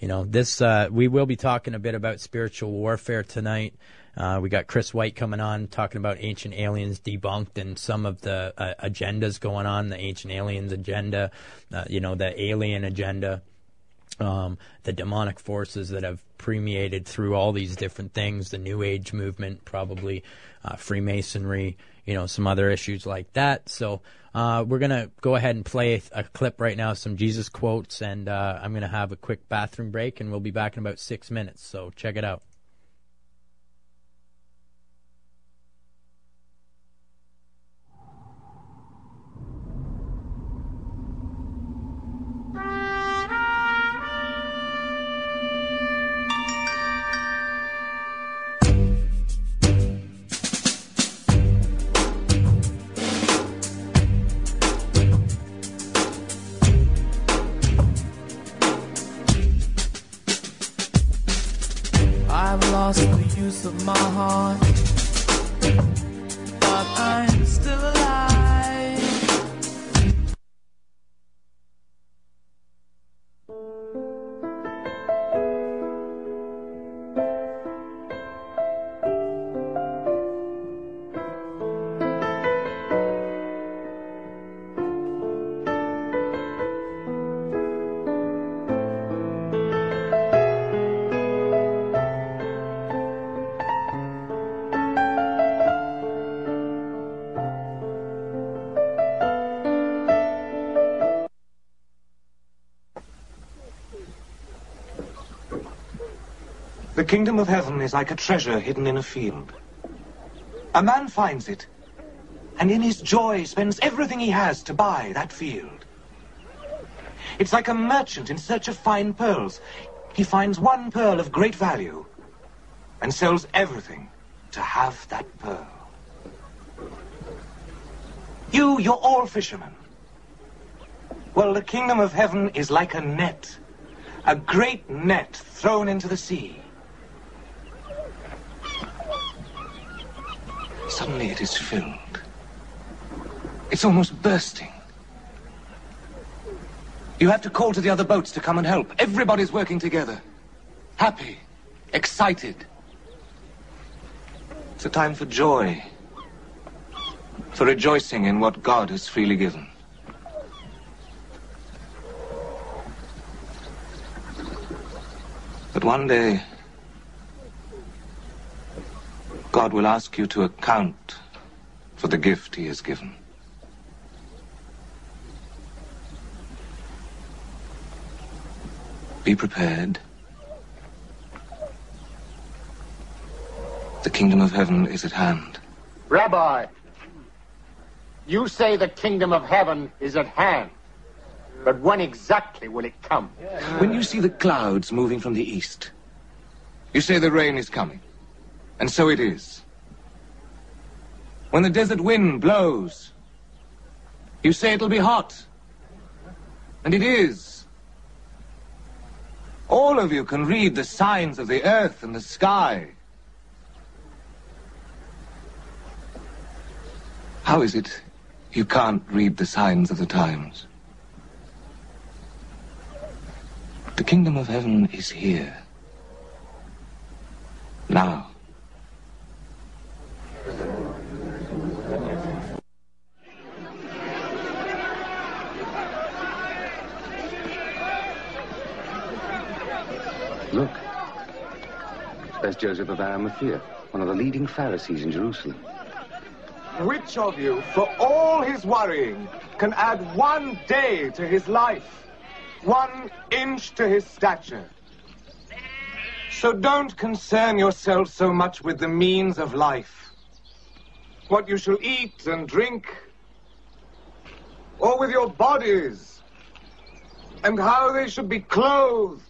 you know, this uh, we will be talking a bit about spiritual warfare tonight. Uh, we got Chris White coming on talking about ancient aliens debunked and some of the uh, agendas going on, the ancient aliens agenda, uh, you know, the alien agenda, um, the demonic forces that have permeated through all these different things, the New Age movement, probably uh, Freemasonry, you know, some other issues like that. So uh, we're going to go ahead and play a clip right now, some Jesus quotes, and uh, I'm going to have a quick bathroom break, and we'll be back in about six minutes. So check it out. I've lost the use of my heart. But I'm still alive. Kingdom of heaven is like a treasure hidden in a field. A man finds it, and in his joy spends everything he has to buy that field. It's like a merchant in search of fine pearls. He finds one pearl of great value and sells everything to have that pearl. You, you're all fishermen. Well, the kingdom of heaven is like a net, a great net thrown into the sea. Suddenly it is filled. It's almost bursting. You have to call to the other boats to come and help. Everybody's working together. Happy, excited. It's a time for joy. For rejoicing in what God has freely given. But one day, God will ask you to account for the gift he has given. Be prepared. The kingdom of heaven is at hand. Rabbi, you say the kingdom of heaven is at hand. But when exactly will it come? When you see the clouds moving from the east, you say the rain is coming. And so it is. When the desert wind blows, you say it'll be hot. And it is. All of you can read the signs of the earth and the sky. How is it you can't read the signs of the times? The kingdom of heaven is here. Now. Look. There's Joseph of Arimathea, one of the leading Pharisees in Jerusalem. Which of you, for all his worrying, can add one day to his life, one inch to his stature? So don't concern yourself so much with the means of life, what you shall eat and drink, or with your bodies, and how they should be clothed.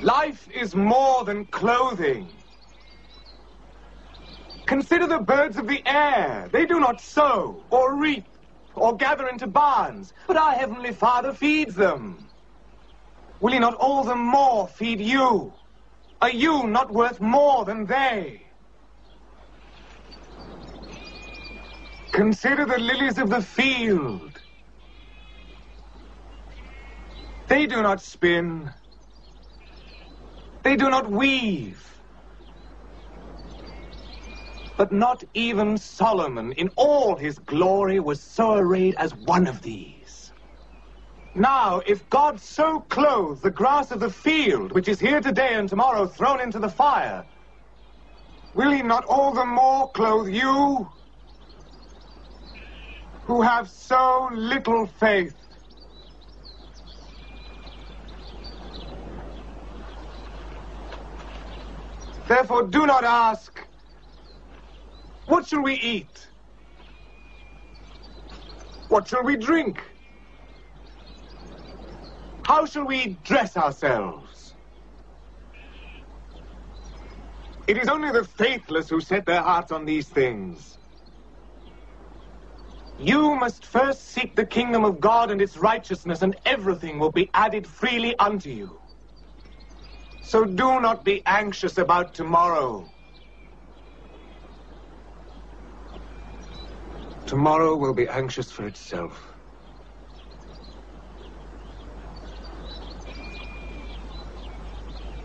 Life is more than clothing. Consider the birds of the air. They do not sow or reap or gather into barns, but our Heavenly Father feeds them. Will He not all the more feed you? Are you not worth more than they? Consider the lilies of the field. They do not spin. They do not weave. But not even Solomon in all his glory was so arrayed as one of these. Now, if God so clothed the grass of the field, which is here today and tomorrow thrown into the fire, will he not all the more clothe you, who have so little faith? Therefore, do not ask, what shall we eat? What shall we drink? How shall we dress ourselves? It is only the faithless who set their hearts on these things. You must first seek the kingdom of God and its righteousness, and everything will be added freely unto you. So do not be anxious about tomorrow. Tomorrow will be anxious for itself.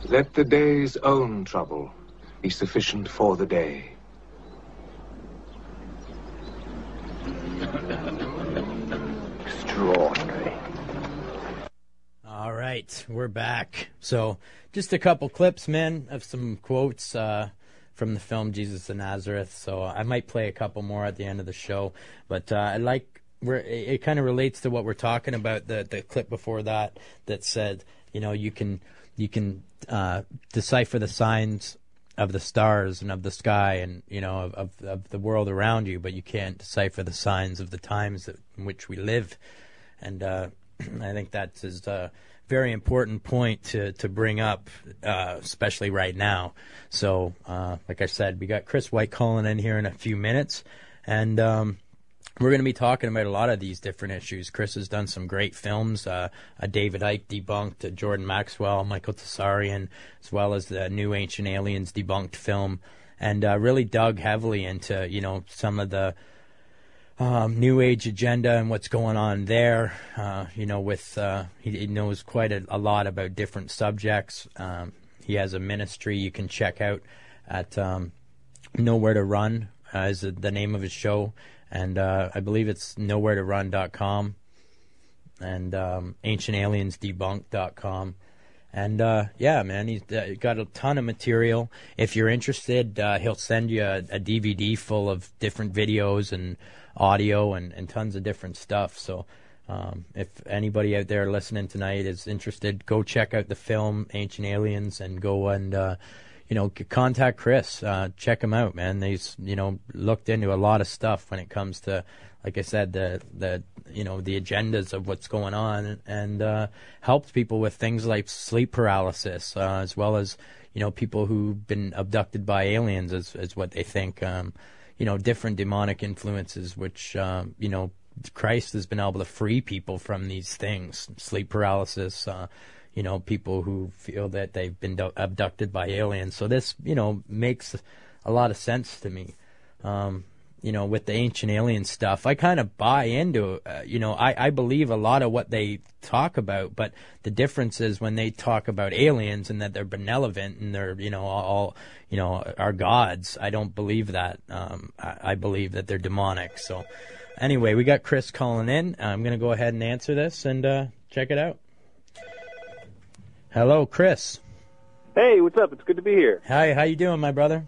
Let the day's own trouble be sufficient for the day. Extraordinary. All right, we're back. So, just a couple clips, man, of some quotes uh, from the film Jesus of Nazareth. So, I might play a couple more at the end of the show, but uh, I like where it, it kind of relates to what we're talking about. The the clip before that that said, you know, you can you can uh, decipher the signs of the stars and of the sky and you know of, of, of the world around you, but you can't decipher the signs of the times that, in which we live. And uh, I think that is a very important point to to bring up, uh, especially right now. So, uh, like I said, we got Chris White calling in here in a few minutes, and. Um, we're going to be talking about a lot of these different issues. Chris has done some great films. Uh, a David Icke debunked, a Jordan Maxwell, Michael Tsarion, as well as the new Ancient Aliens debunked film, and uh, really dug heavily into you know some of the um, New Age agenda and what's going on there. Uh, you know, with uh, he, he, knows quite a, a, lot about different subjects. Um, he has a ministry you can check out at um, Nowhere to Run uh, is the name of his show and uh, I believe it's nowhere to run.com and um, ancientaliensdebunked.com. And uh, yeah, man, he's got a ton of material. If you're interested, uh, he'll send you a, a, DVD full of different videos and audio and, and tons of different stuff. So um, if anybody out there listening tonight is interested, go check out the film Ancient Aliens and go and uh, you know, contact Chris. Uh, check him out, man. He's you know looked into a lot of stuff when it comes to, like I said, the the you know the agendas of what's going on, and uh, helped people with things like sleep paralysis, uh, as well as you know people who've been abducted by aliens, as as what they think. Um, you know, different demonic influences, which um, you know Christ has been able to free people from these things, sleep paralysis. Uh, you know, people who feel that they've been abducted by aliens. So this, you know, makes a lot of sense to me. Um, you know, with the ancient alien stuff, I kind of buy into, uh, you know, I, I believe a lot of what they talk about, but the difference is when they talk about aliens and that they're benevolent and they're, you know, all, you know, are gods. I don't believe that. Um, I, I believe that they're demonic. So, anyway, we got Chris calling in. I'm going to go ahead and answer this and uh, check it out. Hello, Chris. Hey, what's up? It's good to be here. Hi, how you doing, my brother?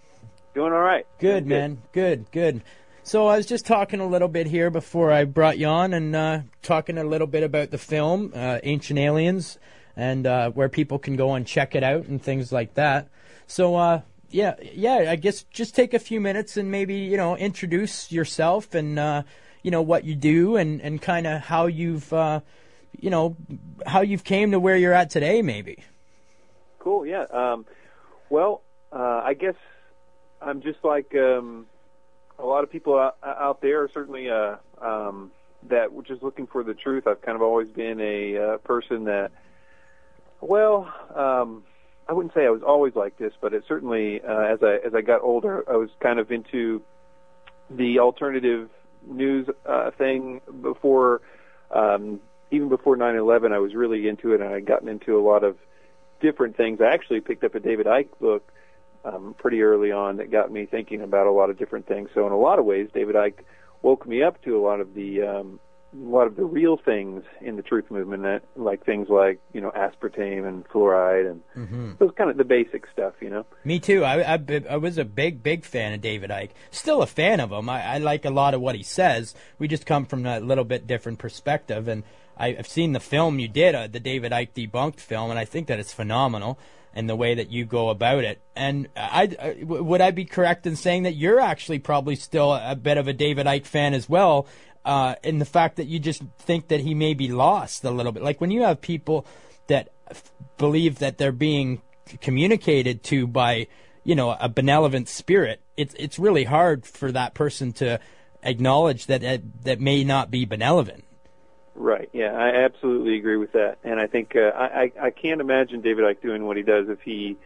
Doing all right. Good, man. Good. good, So I was just talking a little bit here before I brought you on, and uh, talking a little bit about the film uh, Ancient Aliens, and uh, where people can go and check it out and things like that. So uh, yeah, yeah. I guess just take a few minutes and maybe you know introduce yourself and uh, you know what you do and and kind of how you've uh, you know, how you've came to where you're at today, maybe. Cool. Yeah. Um, well, I guess I'm just like um, a lot of people out, out there. Certainly, uh, um, that were just looking for the truth. I've kind of always been a uh, person that, well, um, I wouldn't say I was always like this, but it certainly, uh, as I as I got older, I was kind of into the alternative news uh, thing before um, even before 9/11, I was really into it, and I'd gotten into a lot of different things. I actually picked up a David Icke book um, pretty early on that got me thinking about a lot of different things. So in a lot of ways, David Icke woke me up to a lot of the um, a lot of the real things in the truth movement, that, like things like you know aspartame and fluoride and Mm-hmm. those kind of the basic stuff, you know. Me too. I, I, I was a big, big fan of David Icke. Still a fan of him. I, I like a lot of what he says. We just come from a little bit different perspective. And I, I've seen the film you did, uh, the David Icke debunked film, and I think that it's phenomenal in the way that you go about it. And I, would I be correct in saying that you're actually probably still a bit of a David Icke fan as well? Uh, in the fact that you just think that he may be lost a little bit. Like when you have people that f- believe that they're being communicated to by, you know, a benevolent spirit, it's it's really hard for that person to acknowledge that that, that may not be benevolent. Right. Yeah, I absolutely agree with that, and I think uh, I, I I can't imagine David Icke doing what he does if he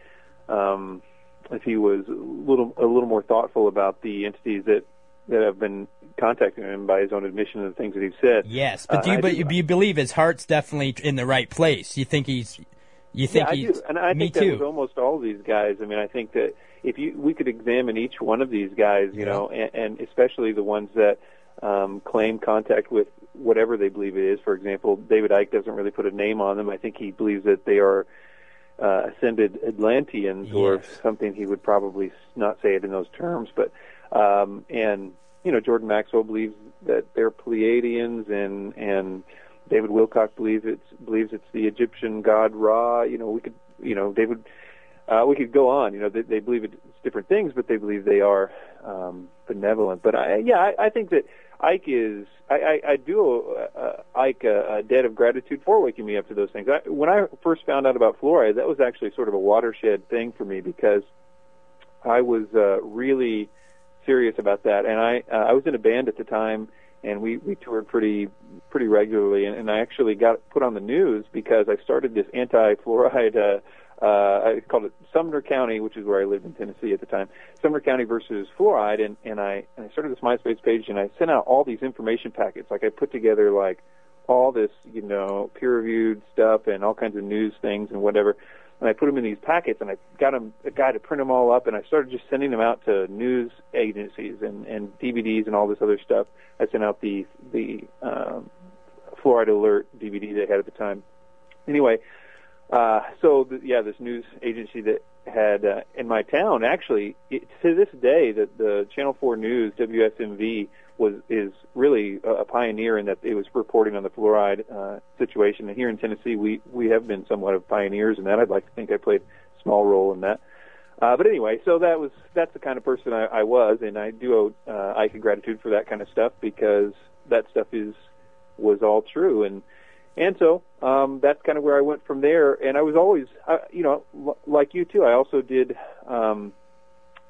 um, if he was a little a little more thoughtful about the entities that that have been contacting him by his own admission of the things that he's said. Yes, but Uh, do you I but do- you, you believe his heart's definitely in the right place? You think he's you think yeah, I he's do, and I me think that too. with almost all of these guys. I mean, I think that if you we could examine each one of these guys, you Yeah. know, and, and especially the ones that um, claim contact with whatever they believe it is. For example, David Icke doesn't really put a name on them. I think he believes that they are uh, ascended Atlanteans or something. He would probably not say it in those terms, but um, and you know, Jordan Maxwell believes that they're Pleiadians, and and David Wilcock believes it's believes it's the Egyptian god Ra. You know, we could, you know, David. Uh, we could go on. You know, they, they believe it's different things, but they believe they are um, benevolent. But I, yeah, I, I think that Icke is. I, I, I do uh, Ike a, a debt of gratitude for waking me up to those things. I, when I first found out about fluoride, that was actually sort of a watershed thing for me because I was uh, really serious about that, and I uh, I was in a band at the time, and we we toured pretty pretty regularly, and, and I actually got put on the news because I started this anti-fluoride. Uh, uh, I called it Sumner County, which is where I lived in Tennessee at the time. Sumner County versus fluoride, and and I and I started this MySpace page, and I sent out all these information packets. Like I put together like all this, you know, peer-reviewed stuff and all kinds of news things and whatever. And I put them in these packets, and I got 'em- a guy to print them all up, and I started just sending them out to news agencies and and DVDs and all this other stuff. I sent out the the um, fluoride alert DVD they had at the time. Anyway, uh, so the, yeah, this news agency that had uh, in my town actually it, to this day that the Channel 4 News WSMV was is really a, a pioneer in that it was reporting on the fluoride uh, situation. And here in Tennessee, we we have been somewhat of pioneers in that. I'd like to think I played a small role in that. Uh, but anyway, so that was that's the kind of person I, I was, and I do owe uh, Icke gratitude for that kind of stuff because that stuff is was all true, and and so um, that's kind of where I went from there. And I was always, uh, you know, l- like you too. I also did um,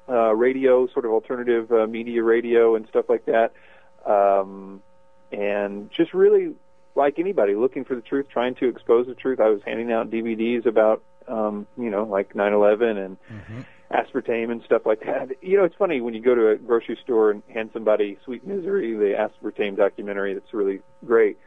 uh, radio, sort of alternative uh, media radio and stuff like that, um, and just really like anybody looking for the truth, trying to expose the truth. I was handing out DVDs about, um, you know, like 9/11 and aspartame and stuff like that. You know, it's funny when you go to a grocery store and hand somebody Sweet Misery, the aspartame documentary. That's really great.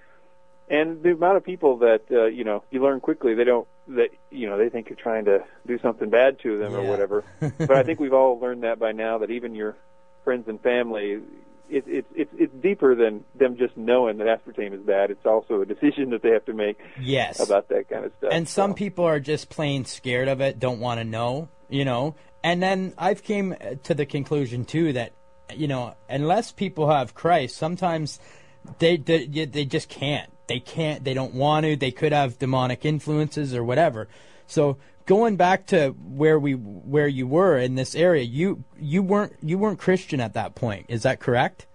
And the amount of people that uh, you know, you learn quickly they don't that you know they think you're trying to do something bad to them or whatever. but I think we've all learned that by now that even your friends and family, it, it, it's it's deeper than them just knowing that aspartame is bad. It's also a decision that they have to make yes. about that kind of stuff. and some So- people are just plain scared of it don't want to know you know and then i've came to the conclusion too that you know unless people have christ sometimes they they, they just can't they can't they don't want to they could have demonic influences or whatever so going back to where we where you were in this area you you weren't you weren't christian at that point is that correct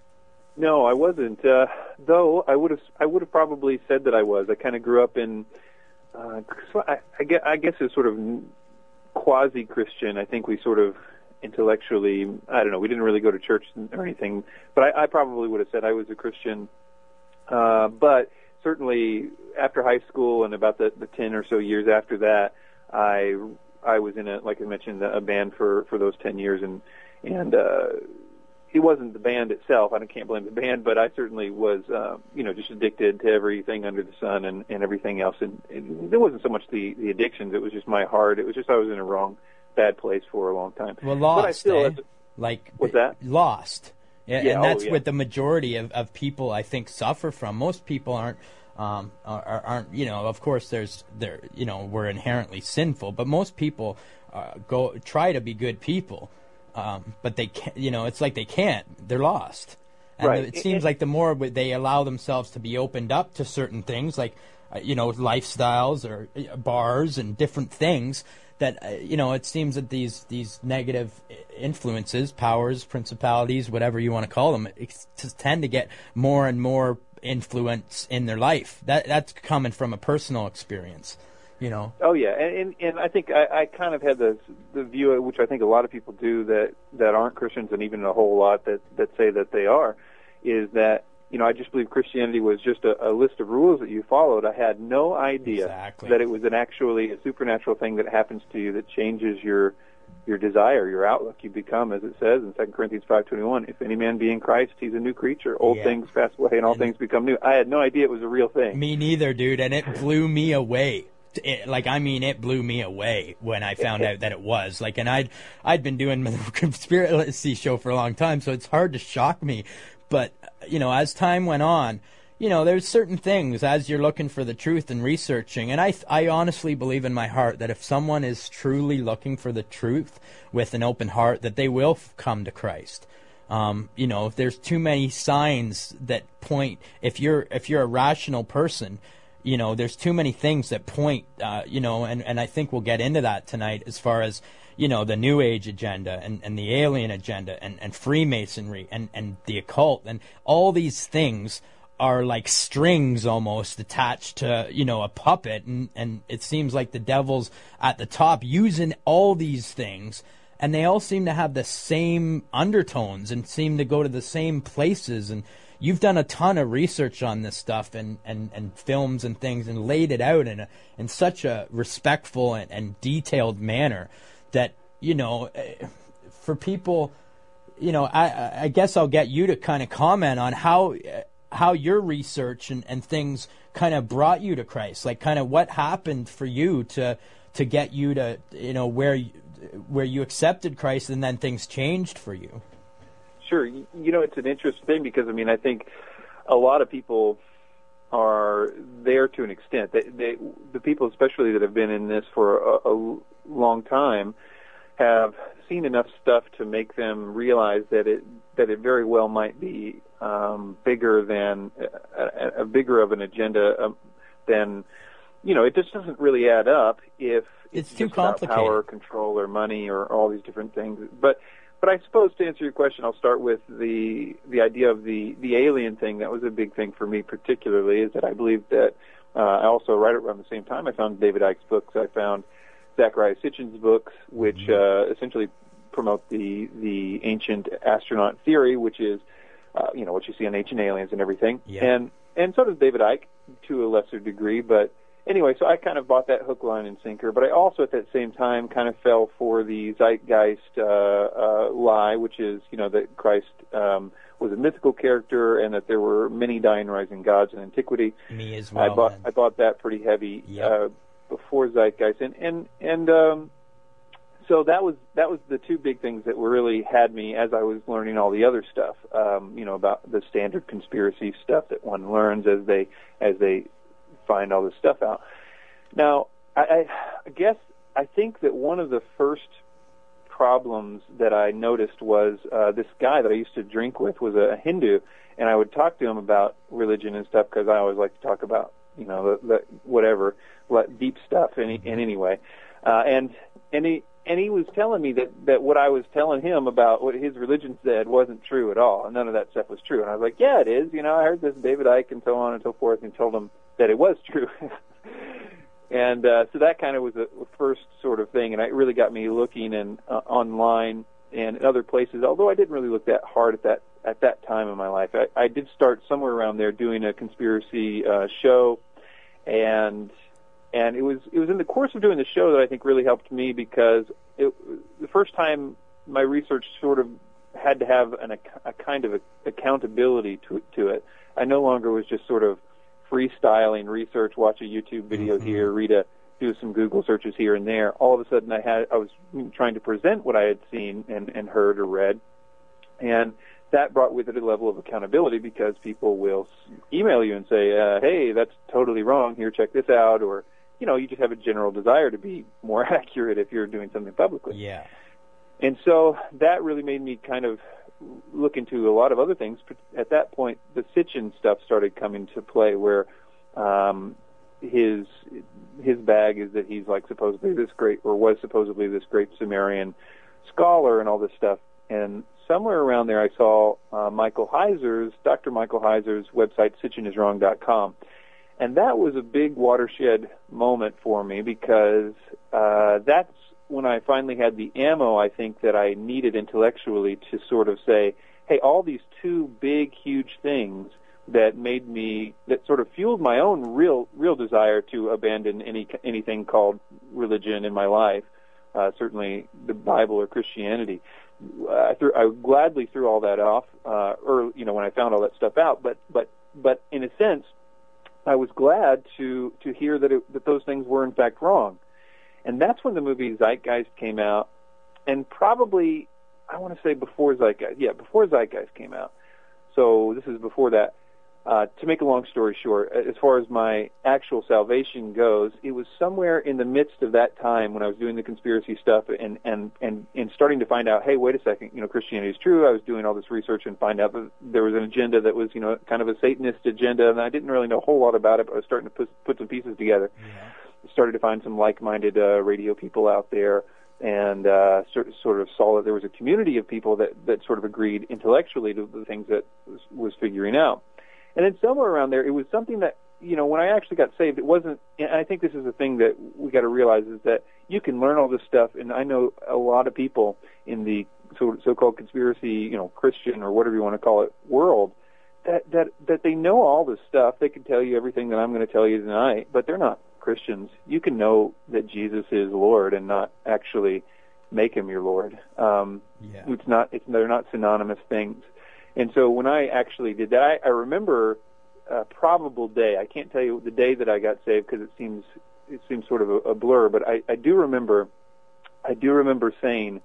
No, I wasn't. Uh, though I would have, I would have probably said that I was. I kind of grew up in, uh, I, I guess, I guess it's sort of quasi-Christian. I think we sort of intellectually, I don't know, we didn't really go to church or anything, but I, I probably would have said I was a Christian. Uh, but certainly after high school and about the, the 10 or so years after that, I, I was in a, like I mentioned, a band for, for those 10 years and, and, uh, it wasn't the band itself. I can't blame the band, but I certainly was, uh, you know, just addicted to everything under the sun and, and everything else. And, and it wasn't so much the the addictions; it was just my heart. It was just I was in a wrong, bad place for a long time. Well, lost. But I still, eh? like What's that? Lost. Yeah, Yeah, and oh, that's yeah. what the majority of, of people I think suffer from. Most people aren't um, are, are- aren't you know. Of course, there's there you know we're inherently sinful, but most people uh, go try to be good people, um, but they can't. You know, it's like they can't. They're lost. And Right. it seems And- like the more they allow themselves to be opened up to certain things, like uh, you know lifestyles or uh, bars and different things, that uh, you know it seems that these these negative influences, powers, principalities, whatever you want to call them, tend to get more and more influence in their life. That that's coming from a personal experience, you know. Oh yeah, and and, and I think I, I kind of had the the view, which I think a lot of people do that that aren't Christians, and even a whole lot that that say that they are, is that you know I just believe Christianity was just a, a list of rules that you followed. I had no idea Exactly. that it was an actually a supernatural thing that happens to you that changes your your desire, your outlook. You become, as it says in Second Corinthians five twenty one, if any man be in Christ, he's a new creature. Old Yeah. things pass away, and all And- things become new. I had no idea it was a real thing. Me neither, dude, and it blew me away. It, like I mean, it blew me away when I found out that it was like, and I'd I'd been doing the conspiracy show for a long time, so it's hard to shock me. But you know, as time went on, you know, there's certain things as you're looking for the truth and researching, and I I honestly believe in my heart that if someone is truly looking for the truth with an open heart, that they will come to Christ. Um, you know, if there's too many signs that point, if you're if you're a rational person, you know, there's too many things that point, uh, you know, and, and I think we'll get into that tonight as far as, you know, the New Age agenda and, and the alien agenda and, and Freemasonry and, and the occult and all these things are like strings almost attached to, you know, a puppet. And, and it seems like the devil's at the top using all these things. And they all seem to have the same undertones and seem to go to the same places. And you've done a ton of research on this stuff and, and, and films and things and laid it out in a, in such a respectful and, and detailed manner that you know eh, for people you know I- I, guess I'll get you to kind of comment on how eh, how your research and, and things kind of brought you to Christ like kind of what happened for you to to get you to you know where where you accepted Christ and then things changed for you Sure. You you know, it's an interesting thing because I mean, I think a lot of people are there to an extent. They, they, the people, especially that have been in this for a, a long time, have seen enough stuff to make them realize that it that it very well might be um, bigger than a, a, bigger of an agenda um, than you know. It just doesn't really add up if It's it's, too complicated. power, control, or money, or all these different things. But but I suppose to answer your question, I'll start with the the idea of the the alien thing. That was a big thing for me, particularly, is that I believe that. Uh, I also, right around the same time, I found David Icke's books. I found Zecharia Sitchin's books, which uh, essentially promote the the ancient astronaut theory, which is uh, you know what you see on Ancient Aliens and everything. Yeah. And and so does David Icke to a lesser degree, but anyway, so I kind of bought that hook, line, and sinker. But I also, at that same time, kind of fell for the zeitgeist uh, uh, lie, which is you know that Christ um, was a mythical character and that there were many dying, rising gods in antiquity. me as well I bought. I bought that pretty heavy Yep. uh, before Zeitgeist, and and and um, so that was that was the two big things that really had me as I was learning all the other stuff. Um, you know about the standard conspiracy stuff that one learns as they as they find all this stuff out. Now, I, I, I guess I think that one of the first problems that I noticed was uh, this guy that I used to drink with was a Hindu, and I would talk to him about religion and stuff because I always like to talk about you know the, the whatever what deep stuff in, in any way, uh, and and he and he was telling me that that what I was telling him about what his religion said wasn't true at all, and none of that stuff was true. And I was like, yeah, it is. You know, I heard this David Icke and so on and so forth, and told him that it was true. and uh, so that kind of was the first sort of thing, and it really got me looking and uh, online and other places. Although I didn't really look that hard at that at that time in my life, I, I did start somewhere around there doing a conspiracy uh, show, and and it was it was in the course of doing the show that I think really helped me because it, the first time my research sort of had to have an, a kind of a, accountability to to it. I no longer was just sort of freestyling research, watch a YouTube video Mm-hmm. here, read a do some Google searches here and there. All of a sudden, I had I was trying to present what I had seen and, and heard or read, and that brought with it a level of accountability because people will email you and say, uh, "Hey, that's totally wrong. Here, check this out," or you know, you just have a general desire to be more accurate if you're doing something publicly. Yeah. And so that really made me kind of look into a lot of other things. At that point, the Sitchin stuff started coming to play, where um, his his bag is that he's like supposedly this great, or was supposedly this great Sumerian scholar, and all this stuff. And somewhere around there, I saw uh, Michael Heiser's, Dr. Michael Heiser's website, SitchinIsWrong.com. And that was a big watershed moment for me because uh, that's when I finally had the ammo I think that I needed intellectually to sort of say, hey, all these two big, huge things that made me that sort of fueled my own real real desire to abandon any anything called religion in my life, uh, certainly the Bible or Christianity. I, threw, I gladly threw all that off, uh, or you know, when I found all that stuff out. But but but in a sense, I was glad to to hear that it, that those things were in fact wrong, and that's when the movie Zeitgeist came out, and probably I want to say before Zeitgeist, yeah, before Zeitgeist came out. So this is before that. Uh, to make a long story short, as far as my actual salvation goes, it was somewhere in the midst of that time when I was doing the conspiracy stuff and and and and starting to find out, hey, wait a second, you know, Christianity is true. I was doing all this research and find out that there was an agenda that was, you know, kind of a Satanist agenda, and I didn't really know a whole lot about it, but I was starting to put put some pieces together. Started to find some like-minded uh, radio people out there, and uh, sort, sort of saw that there was a community of people that that sort of agreed intellectually to the things that was, was figuring out. And then somewhere around there, it was something that you know when I actually got saved, it wasn't. And I think this is the thing that we got to realize is that you can learn all this stuff, and I know a lot of people in the so, so-called conspiracy, you know, Christian or whatever you want to call it, world that that that they know all this stuff. They can tell you everything that I'm going to tell you tonight, but they're not Christians. You can know that Jesus is Lord and not actually make him your Lord. Um, Yeah. it's not. It's they're not synonymous things. And so when I actually did that, I, I remember a probable day. I can't tell you the day that I got saved because it seems it seems sort of a, a blur. But I, I do remember, I do remember saying,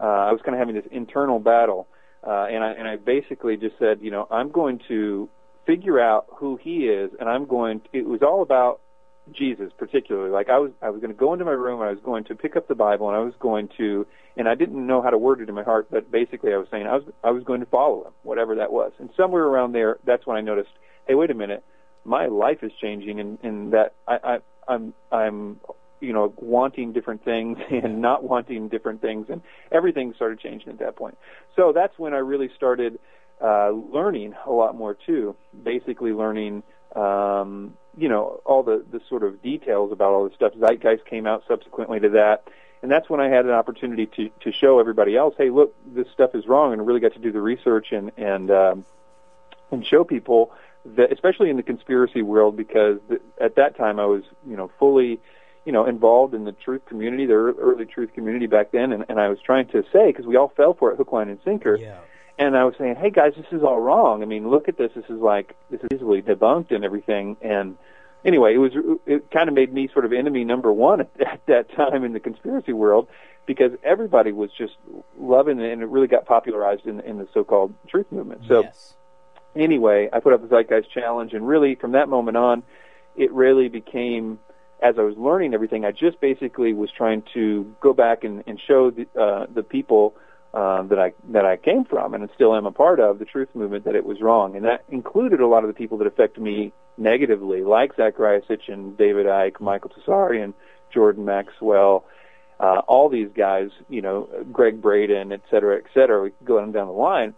uh, I was kind of having this internal battle, uh, and I and I basically just said, you know, I'm going to figure out who he is, and I'm going. To, it was all about Jesus, particularly. Like I was, I was going to go into my room, and I was going to pick up the Bible, and I was going to, and I didn't know how to word it in my heart, but basically, I was saying I was, I was going to follow him, whatever that was. And somewhere around there, that's when I noticed, hey, wait a minute, my life is changing, in, in that I, I, I'm, I'm, you know, wanting different things and not wanting different things, and everything started changing at that point. So that's when I really started uh, learning a lot more too. Basically, learning, um, you know, all the the sort of details about all this stuff. Zeitgeist came out subsequently to that, and that's when I had an opportunity to to show everybody else, hey, look, this stuff is wrong, and really got to do the research and and um, and show people that, especially in the conspiracy world, because th- at that time I was, you know, fully you know, involved in the truth community, the early truth community back then, and, and I was trying to say because we all fell for it, hook, line, and sinker. Yeah. And I was saying, hey guys, this is all wrong. I mean, look at this. This is like this is easily debunked and everything. And anyway, it was it kind of made me sort of enemy number one at, at that time in the conspiracy world because everybody was just loving it, and it really got popularized in in the so-called truth movement. So yes. anyway, I put up the Zeitgeist Challenge, and really from that moment on, it really became, as I was learning everything, I just basically was trying to go back and, and show the, uh, the people um, that I that I came from and still am a part of the truth movement that it was wrong, and that included a lot of the people that affected me negatively, like Zecharia Sitchin, David Icke, Michael Tsarion, Jordan Maxwell. Uh, all these guys, you know, Gregg Braden, et cetera, et cetera, we could go down the line.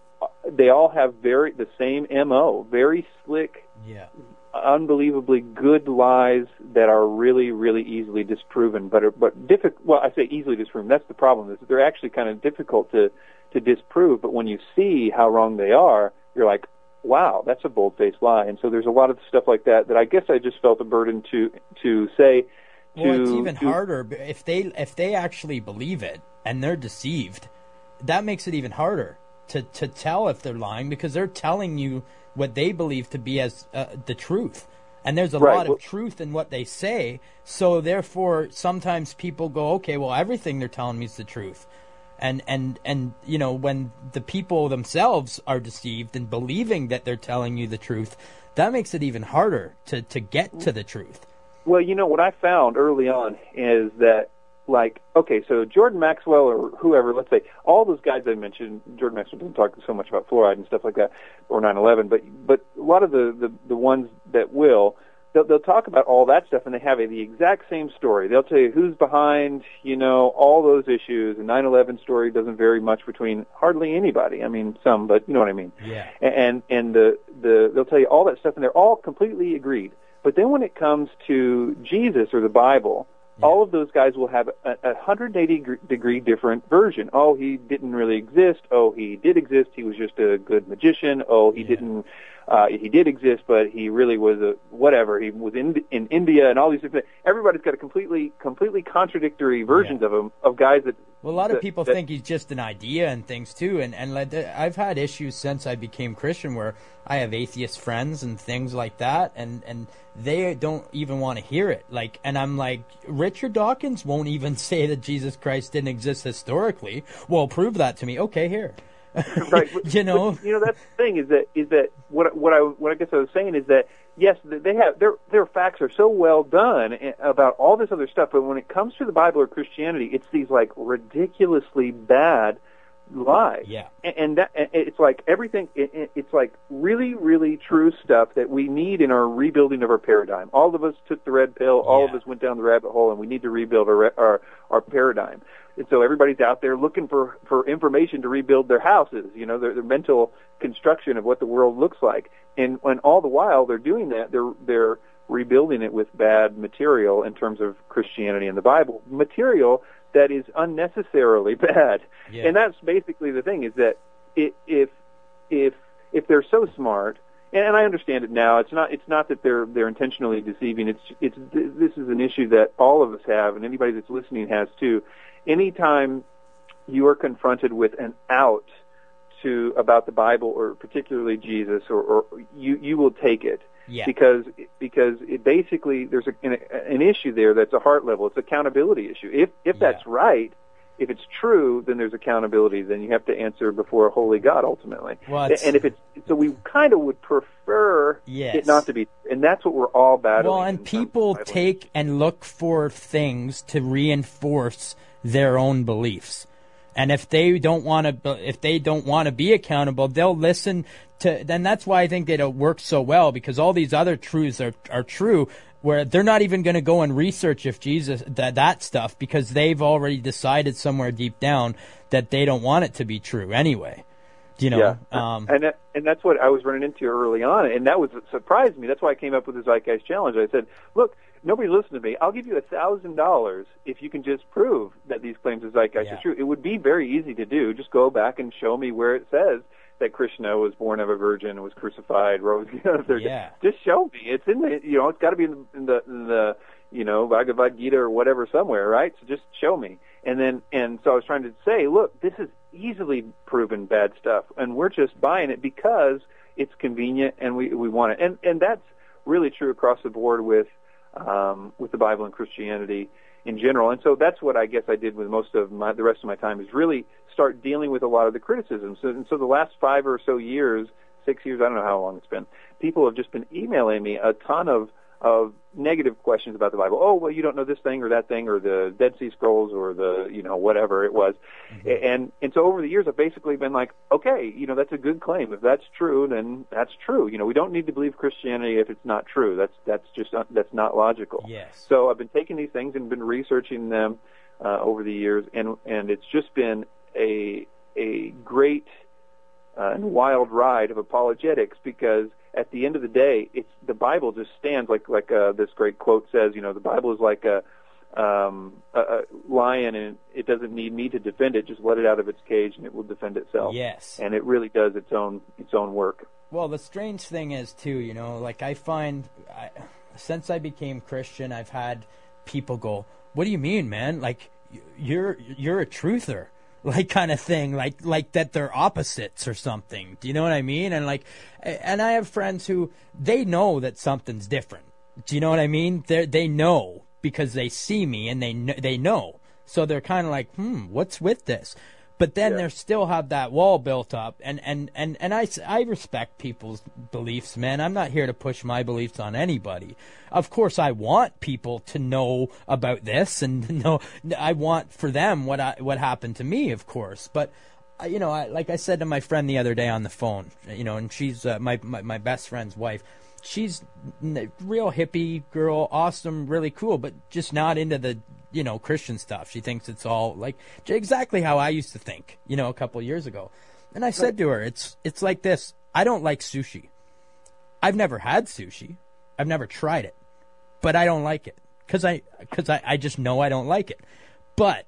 They all have very the same mo, very slick, Yeah. Unbelievably good lies that are really, really easily disproven, but are, but difficult. Well, I say easily disproven. That's the problem. Is they're actually kind of difficult to to disprove. But when you see how wrong they are, you're like, wow, that's a bold faced lie. And so there's a lot of stuff like that that I guess I just felt a burden to to say. To, Well, it's even to- harder if they if they actually believe it and they're deceived. That makes it even harder to to tell if they're lying because they're telling you what they believe to be as uh, the truth. And there's a Right, lot of truth in what they say. So therefore, sometimes people go, okay, well, everything they're telling me is the truth. And and and you know, when the people themselves are deceived and believing that they're telling you the truth, that makes it even harder to to get to the truth. Well, you know what I found early on is that like okay, so Jordan Maxwell or whoever, let's say all those guys I mentioned, Jordan Maxwell didn't talk so much about fluoride and stuff like that, or 9/11, but but a lot of the the, the ones that will. They'll, they'll talk about all that stuff, and they have a, the exact same story. They'll tell you who's behind, you know, all those issues. The 9/11 story doesn't vary much between hardly anybody. I mean, some, but you know what I mean Yeah. and and the the they'll tell you all that stuff, and they're all completely agreed. But then when it comes to Jesus or the Bible, all of those guys will have a, a 180 degree different version. Oh, he didn't really exist. Oh, he did exist. He was just a good magician. Oh, he Yeah. didn't. Uh, he did exist, but he really was a whatever. He was in in India and all these different. Everybody's got a completely completely contradictory versions of him of guys that. Well, a lot of people that- think he's just an idea and things too, and and like I've had issues since I became Christian where I have atheist friends and things like that, and and they don't even want to hear it. Like, and I'm like, Richard Dawkins won't even say that Jesus Christ didn't exist historically. Well, prove that to me. Okay, here. right. you know. but, you know that's the thing is that is that what what I what I guess I was saying is that yes they have their their facts are so well done eh, about all this other stuff, but when it comes to the Bible or Christianity, it's these like ridiculously bad lies. Yeah. and, and that it's like everything. It, it, it's like really really true stuff that we need in our rebuilding of our paradigm. All of us took the red pill. All Yeah. of us went down the rabbit hole, and we need to rebuild our our, our paradigm. And so everybody's out there looking for, for information to rebuild their houses, you know, their, their mental construction of what the world looks like. And when all the while they're doing that, they're, they're rebuilding it with bad material in terms of Christianity and the Bible. Material that is unnecessarily bad. Yeah. And that's basically the thing is that i if, if, if they're so smart, and, and I understand it now. It's not. It's not that they're they're intentionally deceiving. It's it's this is an issue that all of us have, and anybody that's listening has too. Anytime you are confronted with an out to about the Bible or particularly Jesus, or, or you you will take it Yeah. because because it basically there's a, an, an issue there that's a heart level. It's an accountability issue. If if Yeah. that's right, if it's true, then there's accountability. Then you have to answer before a holy God ultimately. Well, and if it's so, we kind of would prefer Yes. it not to be, and that's what we're all battling. Well, and people take and look for things to reinforce their own beliefs. And if they don't want to, if they don't want to be accountable, they'll listen to. Then that's why I think they don't work so well because all these other truths are are true. Where they're not even going to go and research if Jesus that that stuff because they've already decided somewhere deep down that they don't want it to be true anyway. You know, yeah, um, and that, and that's what I was running into early on, and that was surprised me. That's why I came up with the Zeitgeist Challenge. I said, "Look, nobody listened to me. I'll give you a thousand dollars if you can just prove that these claims of Zeitgeist Yeah. are true." It would be very easy to do. Just go back and show me where it says that Krishna was born of a virgin, and was crucified, rose. You know, Yeah. just show me. It's in the, you know, it's got to be in the, in the, in the, you know, Bhagavad Gita or whatever somewhere, right? So just show me. And then, and so I was trying to say, look, this is easily proven bad stuff, and we're just buying it because it's convenient and we we want it. And and that's really true across the board with um, with the Bible and Christianity in general. And so that's what I guess I did with most of my the rest of my time is really start dealing with a lot of the criticisms. So, and so the last five or so years, six years, I don't know how long it's been, people have just been emailing me a ton of of negative questions about the Bible. Oh, well, you don't know this thing or that thing or the Dead Sea Scrolls or the, you know, whatever it was. And and so over the years I've basically been like, okay, you know, that's a good claim. If that's true, then that's true. You know, we don't need to believe Christianity if it's not true. That's that's just not, that's not logical. Yes. So I've been taking these things and been researching them uh, over the years, and and it's just been a a great uh, and wild ride of apologetics because at the end of the day, it's the Bible just stands like like uh, this great quote says. You know, the Bible is like a um, a, a lion, and it doesn't need me to defend it. Just let it out of its cage, and it will defend itself. Yes. and it really does its own its own work. Well, the strange thing is too, you know, like I find I, since I became Christian, I've had people go, "What do you mean, man? Like you're you're a truther." Like kind of thing, like like that they're opposites or something. Do you know what I mean? And like, and I have friends who they know that something's different. Do you know what I mean? They they know because they see me and they they know. So they're kind of like, hmm, what's with this? But then Yeah. they still have that wall built up, and and and and I I respect people's beliefs, man. I'm not here to push my beliefs on anybody. Of course, I want people to know about this, and know I want for them what I what happened to me, of course. But you know, I, like I said to my friend the other day on the phone, you know, and she's uh, my, my my best friend's wife. She's real hippie girl, awesome, really cool, but just not into the you know Christian stuff. She thinks it's all like exactly how I used to think, you know, a couple of years ago. And I said to her, "It's it's like this. I don't like sushi. I've never had sushi. I've never tried it, but I don't like it because I because I, I just know I don't like it. But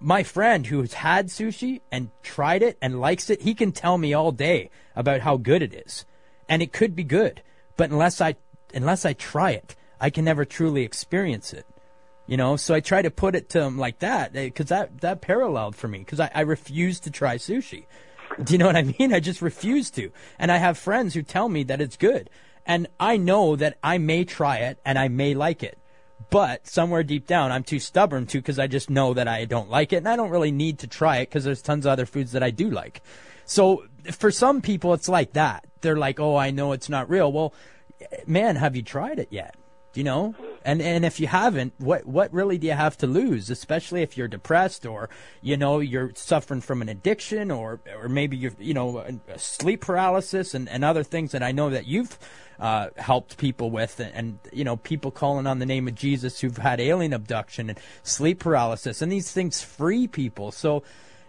my friend who's had sushi and tried it and likes it, he can tell me all day about how good it is, and it could be good. But unless I unless I try it, I can never truly experience it. You know, so I try to put it to him like that eh, because that that paralleled for me because I, I refuse to try sushi. Do you know what I mean? I just refuse to, and I have friends who tell me that it's good, and I know that I may try it and I may like it, but somewhere deep down I'm too stubborn to because I just know that I don't like it, and I don't really need to try it because there's tons of other foods that I do like. So for some people, it's like that. They're like, "Oh, I know it's not real." Well, eh, man, have you tried it yet? You know? And and if you haven't, what what really do you have to lose? Especially if you're depressed or you know you're suffering from an addiction or or maybe you're you know sleep paralysis and, and other things that I know that you've uh, helped people with and, and you know people calling on the name of Jesus who've had alien abduction and sleep paralysis and these things free people. So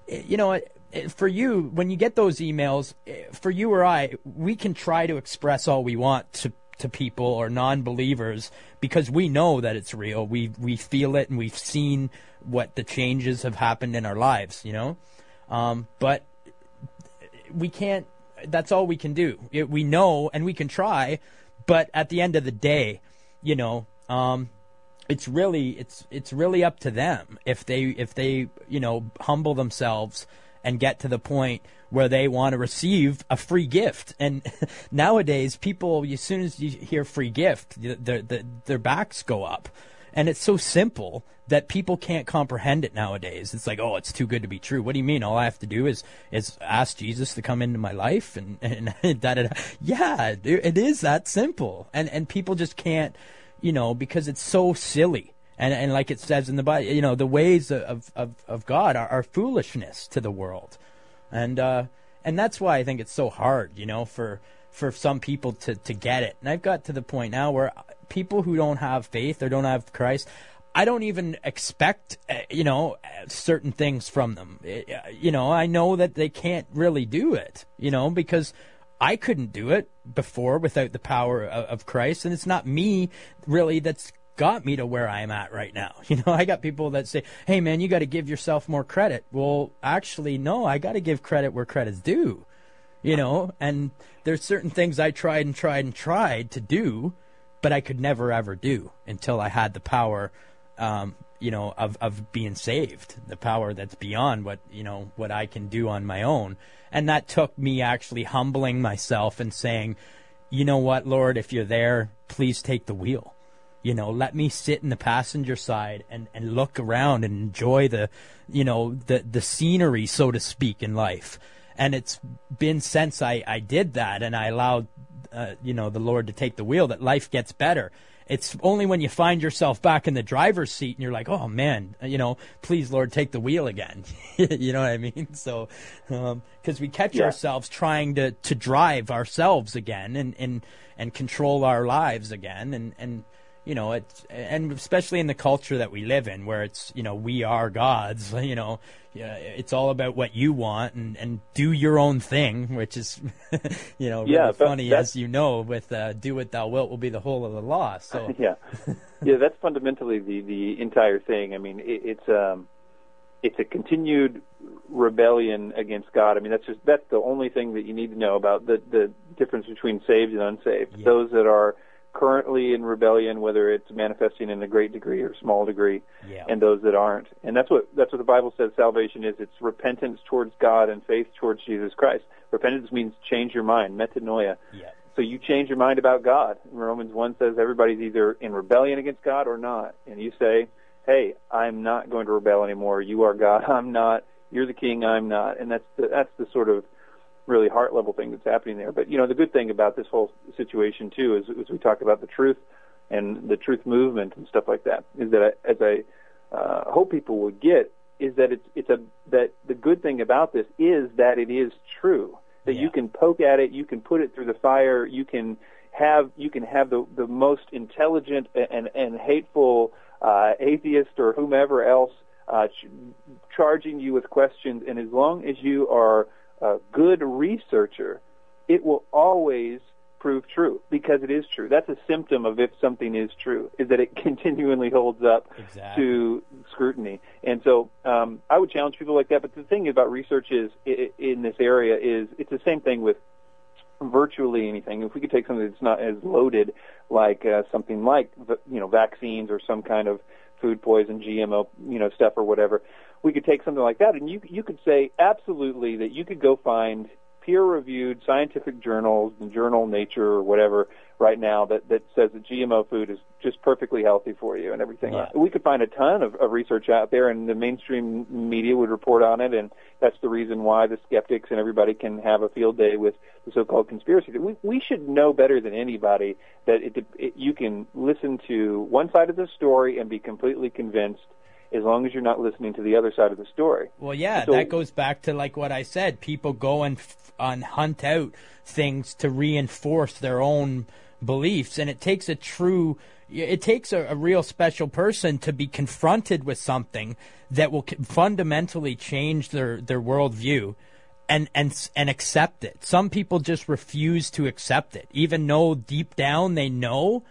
eh, you know. It- for you, when you get those emails, eh, for you or I, we can try to express all we want to to people or non-believers because we know that it's real. We we feel it and we've seen what the changes have happened in our lives. You know, um, but we can't. That's all we can do. It, we know and we can try, but at the end of the day, you know, um, it's really it's it's really up to them if they if they you know humble themselves and get to the point where they want to receive a free gift. And nowadays, people as soon as you hear free gift, their their, their backs go up. And it's so simple that people can't comprehend it nowadays. It's like, oh, it's too good to be true. What do you mean? All I have to do is is ask Jesus to come into my life, and and da, da, yeah, it it is that simple. And and people just can't, you know, because it's so silly. And and like it says in the Bible, you know, the ways of of of God are, are foolishness to the world, and uh, and that's why I think it's so hard, you know, for for some people to to get it. And I've got to the point now where people who don't have faith or don't have Christ, I don't even expect, uh, you know, certain things from them. Uh, You know, I know that they can't really do it, you know, because I couldn't do it before without the power of Christ, and it's not me really that's got me to where I'm at right now. You know, I got people that say, "Hey, man, you got to give yourself more credit." Well, actually, no, I got to give credit where credit's due. You know, and there's certain things I tried and tried and tried to do, but I could never ever do until I had the power, um, you know, of of being saved, the power that's beyond what you know what I can do on my own, and that took me actually humbling myself and saying, you know what, Lord, if you're there, please take the wheel. You know, let me sit in the passenger side and, and look around and enjoy the, you know, the, the scenery, so to speak, in life. And it's been since I, I did that and I allowed, uh, you know, the Lord to take the wheel that life gets better. It's only when you find yourself back in the driver's seat and you're like, oh man, you know, please Lord, take the wheel again. you know what I mean? So, um 'cause cause we catch Yeah. ourselves trying to, to drive ourselves again and, and, and control our lives again. And, and, you know, it's, and especially in the culture that we live in where it's, you know, we are gods, you know, it's all about what you want and, and do your own thing, which is, you know, really Yeah, funny as you know with, uh, do what thou wilt will be the whole of the law. So, yeah, yeah, that's fundamentally the the entire thing. I mean, it, it's um, it's a continued rebellion against God. I mean, that's just that's the only thing that you need to know about the the difference between saved and unsaved. Yeah. Those that are currently in rebellion, whether it's manifesting in a great degree or small degree, Yeah. and those that aren't. And that's what that's what the Bible says salvation is. It's repentance towards God and faith towards Jesus Christ. Repentance means change your mind, metanoia. Yeah. So you change your mind about God. Romans 1 says everybody's either in rebellion against God or not. And you say, hey, I'm not going to rebel anymore. You are God. I'm not. You're the king. I'm not. And that's the, that's the sort of really heart level thing that's happening there. But, you know, the good thing about this whole situation, too, is as we talk about the truth and the truth movement and stuff like that, is that I, as I uh, hope people would get, is that it's, it's a, that the good thing about this is that it is true that Yeah. you can poke at it, you can put it through the fire, you can have you can have the the most intelligent and and hateful uh, atheist or whomever else uh, ch- charging you with questions, and as long as you are a good researcher, it will always prove true because it is true. That's a symptom of if something is true, is that it continually holds up Exactly. to scrutiny. And so um, I would challenge people like that. But the thing about research is in this area is it's the same thing with virtually anything. If we could take something that's not as loaded, like uh, something like you know vaccines or some kind of food poison, GMO, you know stuff or whatever, we could take something like that, and you you could say absolutely that you could go find peer-reviewed scientific journals, the journal Nature or whatever, right now that that says that GMO food is just perfectly healthy for you and everything. Yeah. We could find a ton of, of research out there, and the mainstream media would report on it, and that's the reason why the skeptics and everybody can have a field day with the so-called conspiracy. We we should know better than anybody that it, it you can listen to one side of the story and be completely convinced. As long as you're not listening to the other side of the story. Well, yeah, So- that goes back to like what I said. People go and f- on hunt out things to reinforce their own beliefs, and it takes a true, it takes a, a real special person to be confronted with something that will c- fundamentally change their their worldview. And, and and accept it. Some people just refuse to accept it, even though deep down they know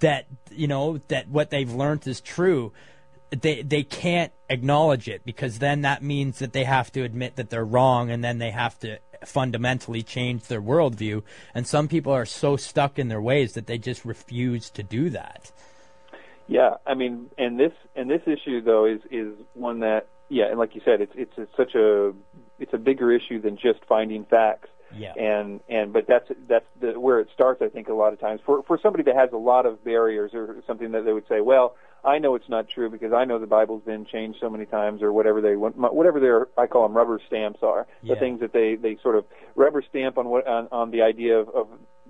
that you know that what they've learned is true they they can't acknowledge it because then that means that they have to admit that they're wrong and then they have to fundamentally change their worldview and some people are so stuck in their ways that they just refuse to do that Yeah, I mean, and this and this issue though is is one that yeah, and like you said, it's it's, it's such a it's a bigger issue than just finding facts. Yeah. And and but that's that's the, where it starts. I think a lot of times for for somebody that has a lot of barriers or something that they would say, well, I know it's not true because I know the Bible's been changed so many times or whatever they want, whatever their I call them rubber stamps are Yeah. the things that they they sort of rubber stamp on what on, on the idea of, of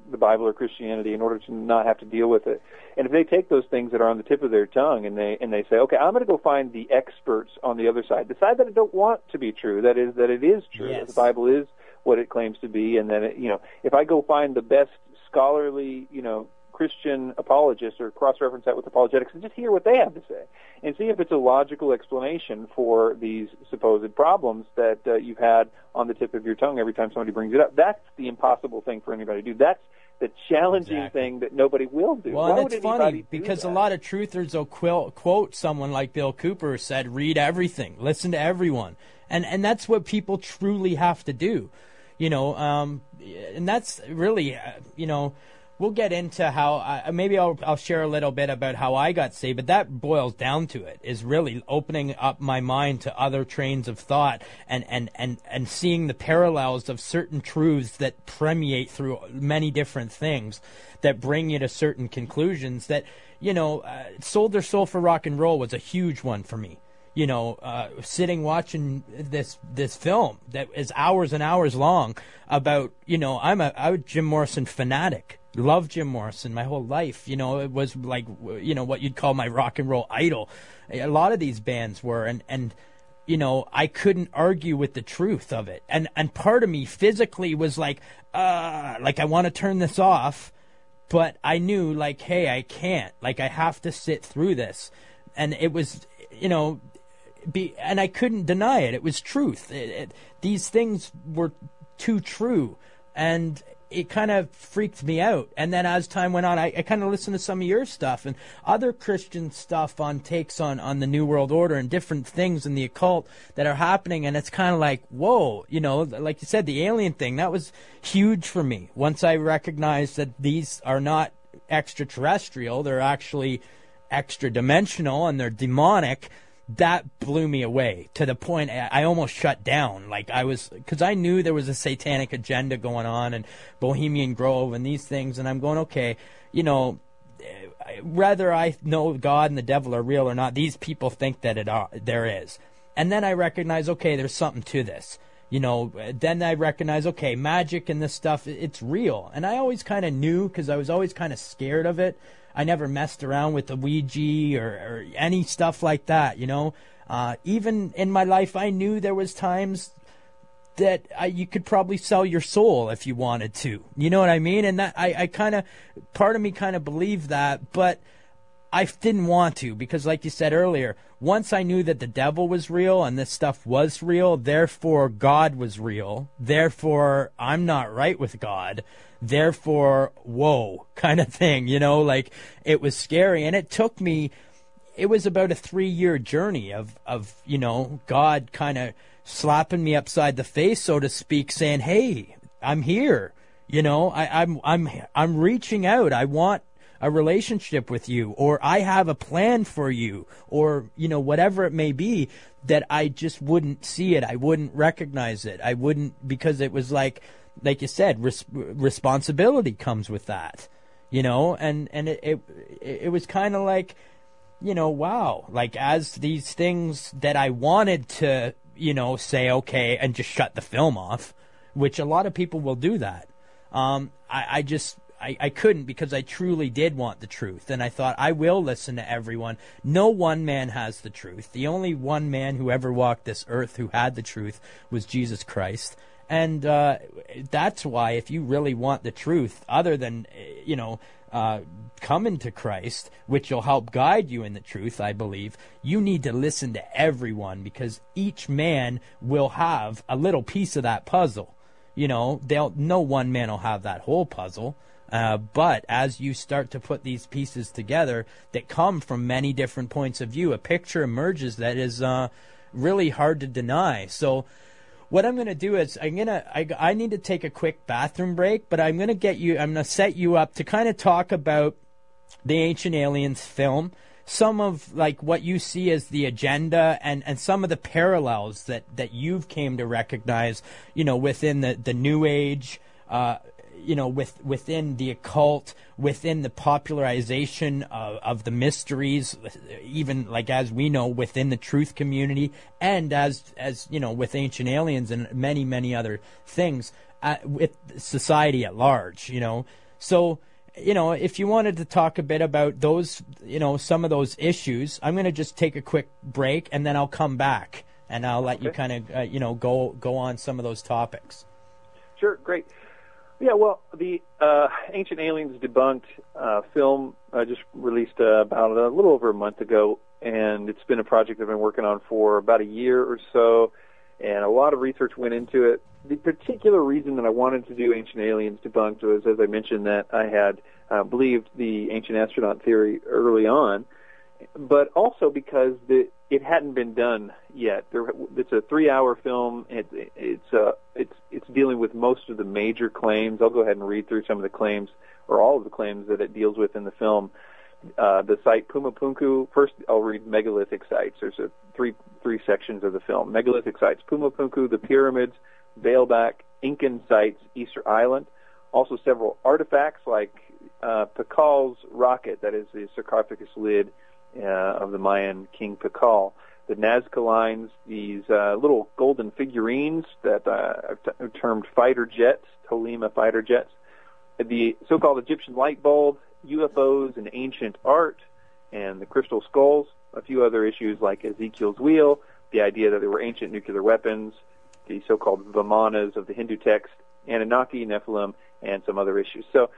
the Bible or Christianity in order to not have to deal with it. And if they take those things that are on the tip of their tongue and they and they say, okay, I'm going to go find the experts on the other side, the side that I don't want to be true, that is that it is true, that the Bible is what it claims to be, and then it, you know, if I go find the best scholarly, you know, Christian apologists or cross-reference that with apologetics and just hear what they have to say and see if it's a logical explanation for these supposed problems that uh, you've had on the tip of your tongue every time somebody brings it up. That's the impossible thing for anybody to do. That's the challenging Exactly. thing that nobody will do. Well, Why and would it's funny because a lot of truthers will quil- quote someone like Bill Cooper said, "Read everything, listen to everyone," and and that's what people truly have to do, you know. Um, and that's really, uh, you know, we'll get into how uh, maybe I'll I'll share a little bit about how I got saved, but that boils down to it is really opening up my mind to other trains of thought and and and and seeing the parallels of certain truths that permeate through many different things that bring you to certain conclusions that you know uh, sold their soul for rock and roll was a huge one for me you know, uh, sitting watching this this film that is hours and hours long about you know I'm a I'm a Jim Morrison fanatic. Love Jim Morrison my whole life. You know, it was like you know what you'd call my rock and roll idol. A lot of these bands were, and and you know I couldn't argue with the truth of it. And and part of me physically was like, uh, like I want to turn this off but I knew like, hey, I can't. Like, I have to sit through this, and it was, you know, be, and I couldn't deny it. It was truth. It, it, these things were too true, and it kind of freaked me out. And then as time went on, I, I kind of listened to some of your stuff and other Christian stuff on takes on on the New World Order and different things in the occult that are happening, and it's kind of like, whoa, you know, like you said, the alien thing that was huge for me. Once I recognized that these are not extraterrestrial. They're actually extra dimensional and they're demonic. That blew me away to the point I almost shut down. Like I was, because I knew there was a satanic agenda going on and Bohemian Grove and these things, and I'm going, okay, you know, eh, whether I know God and the devil are real or not, these people think that it are, there is. And then I recognize, okay, there's something to this. You know, then I recognize, okay, magic and this stuff, it's real. And I always kind of knew because I was always kind of scared of it. I never messed around with the Ouija or, or any stuff like that, you know. Uh, even in my life, I knew there was times that I, you could probably sell your soul if you wanted to. You know what I mean? And that I, I kind of, part of me kind of believed that, but I didn't want to because, like you said earlier, once I knew that the devil was real and this stuff was real, therefore God was real. Therefore, I'm not right with God. Therefore, whoa, kind of thing. You know, like it was scary, and it took me. It was about a three year journey of of you know God kind of slapping me upside the face, so to speak, saying, "Hey, I'm here." You know, I, I'm I'm I'm reaching out. I want a relationship with you, or I have a plan for you, or you know whatever it may be. That I just wouldn't see it. I wouldn't recognize it. I wouldn't because it was like, like you said, res- responsibility comes with that. You know, and and it it, it was kind of like you know, wow, like as these things that I wanted to, you know, say okay and just shut the film off, which a lot of people will do that. Um, I, I just I, I couldn't because I truly did want the truth, and I thought I will listen to everyone. No one man has the truth. The only one man who ever walked this earth who had the truth was Jesus Christ. And uh, that's why, if you really want the truth, other than, you know, uh, coming to Christ, which will help guide you in the truth, I believe, you need to listen to everyone because each man will have a little piece of that puzzle. You know, they'll no one man will have that whole puzzle. Uh, but as you start to put these pieces together that come from many different points of view, a picture emerges that is uh, really hard to deny. So what I'm going to do is I'm going to I, I need to take a quick bathroom break, but I'm going to get you I'm going to set you up to kind of talk about the Ancient Aliens film, some of like what you see as the agenda and and some of the parallels that that you've came to recognize, you know, within the the new age uh you know, with within the occult, within the popularization of, of the mysteries, even like as we know within the truth community, and as as you know with ancient aliens and many many other things, uh, with society at large, you know. So you know, if you wanted to talk a bit about those, you know, some of those issues, I'm going to just take a quick break and then I'll come back and I'll let you kind of, uh, you know, go go on some of those topics. Sure, great. Yeah, well, the uh, Ancient Aliens Debunked uh, film uh, just released uh, about a little over a month ago, and it's been a project I've been working on for about a year or so, and a lot of research went into it. The particular reason that I wanted to do Ancient Aliens Debunked was, as I mentioned, that I had uh, believed the ancient astronaut theory early on, but also because the, it hadn't been done yet. There, it's a three-hour film. It, it's uh, it's it's dealing with most of the major claims. I'll go ahead and read through some of the claims, or all of the claims that it deals with in the film. Uh, the site Pumapunku. First, I'll read megalithic sites. There's a three three sections of the film. Megalithic sites: Pumapunku, the pyramids, Baalbek, Incan sites, Easter Island. Also, several artifacts like uh, Pakal's rocket, that is the sarcophagus lid of the Mayan king Pakal. The Nazca lines, these uh, little golden figurines that uh, are t- termed fighter jets, Tolima fighter jets. The so-called Egyptian light bulb, UFOs and ancient art, and the crystal skulls. A few other issues like Ezekiel's wheel, the idea that there were ancient nuclear weapons, the so-called Vimanas of the Hindu text, Anunnaki, Nephilim, and some other issues. So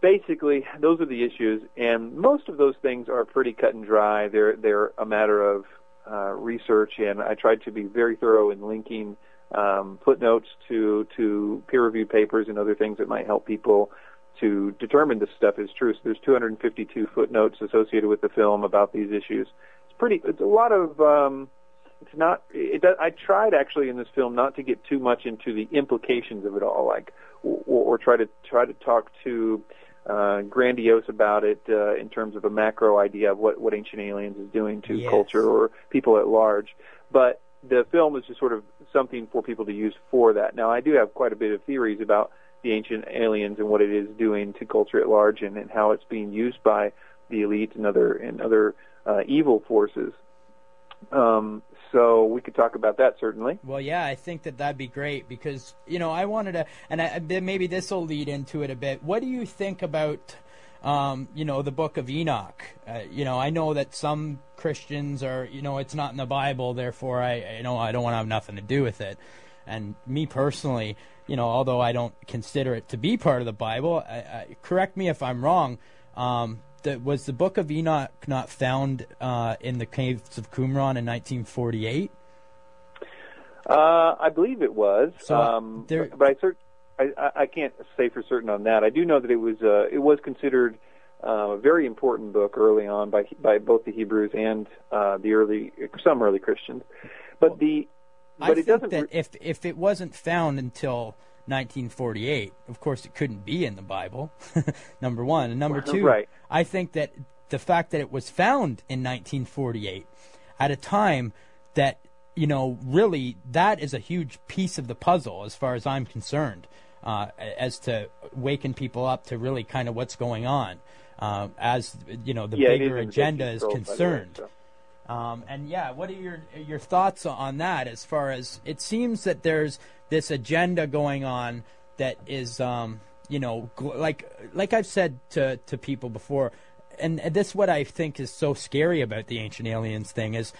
basically, those are the issues, and most of those things are pretty cut and dry. They're they're a matter of uh, research, and I tried to be very thorough in linking um, footnotes to to peer-reviewed papers and other things that might help people to determine this stuff is true. So there's 252 footnotes associated with the film about these issues. It's pretty. It's a lot of. Um, it's not. It I tried actually in this film not to get too much into the implications of it all, like or, or try to try to talk to uh, grandiose about it uh, in terms of a macro idea of what what Ancient Aliens is doing to Yes. culture or people at large. But the film is just sort of something for people to use for that. Now, I do have quite a bit of theories about the Ancient Aliens and what it is doing to culture at large, and, and how it's being used by the elite and other and other uh, evil forces. Um, so we could talk about that certainly. Well, yeah, I think that that'd be great because you know I wanted to, and I, maybe this will lead into it a bit. What do you think about, um, you know, the Book of Enoch? Uh, you know, I know that some Christians are, you know, it's not in the Bible, therefore I, you know, I don't want to have nothing to do with it. And me personally, you know, although I don't consider it to be part of the Bible, I, I, correct me if I'm wrong. Um, the, was the Book of Enoch not found uh, in the caves of Qumran in 1948? Uh, I believe it was, So, um, there- but, I, cert- I I can't say for certain on that. I do know that it was uh, it was considered uh, a very important book early on by by both the Hebrews and uh, the early some early Christians. But the but I it think doesn't. that re- if if it wasn't found until 1948, of course it couldn't be in the Bible. number one, and number two, Right. I think that the fact that it was found in 1948, at a time that you know really that is a huge piece of the puzzle as far as I'm concerned, uh, as to waken people up to really kind of what's going on, uh, as you know the yeah, bigger in agenda is Scrolls, by the way, concerned. Um, and yeah, what are your your thoughts on that? As far as it seems that there's this agenda going on that is, um, you know, like like I've said to to people before, and, this is what I think is so scary about the ancient aliens thing is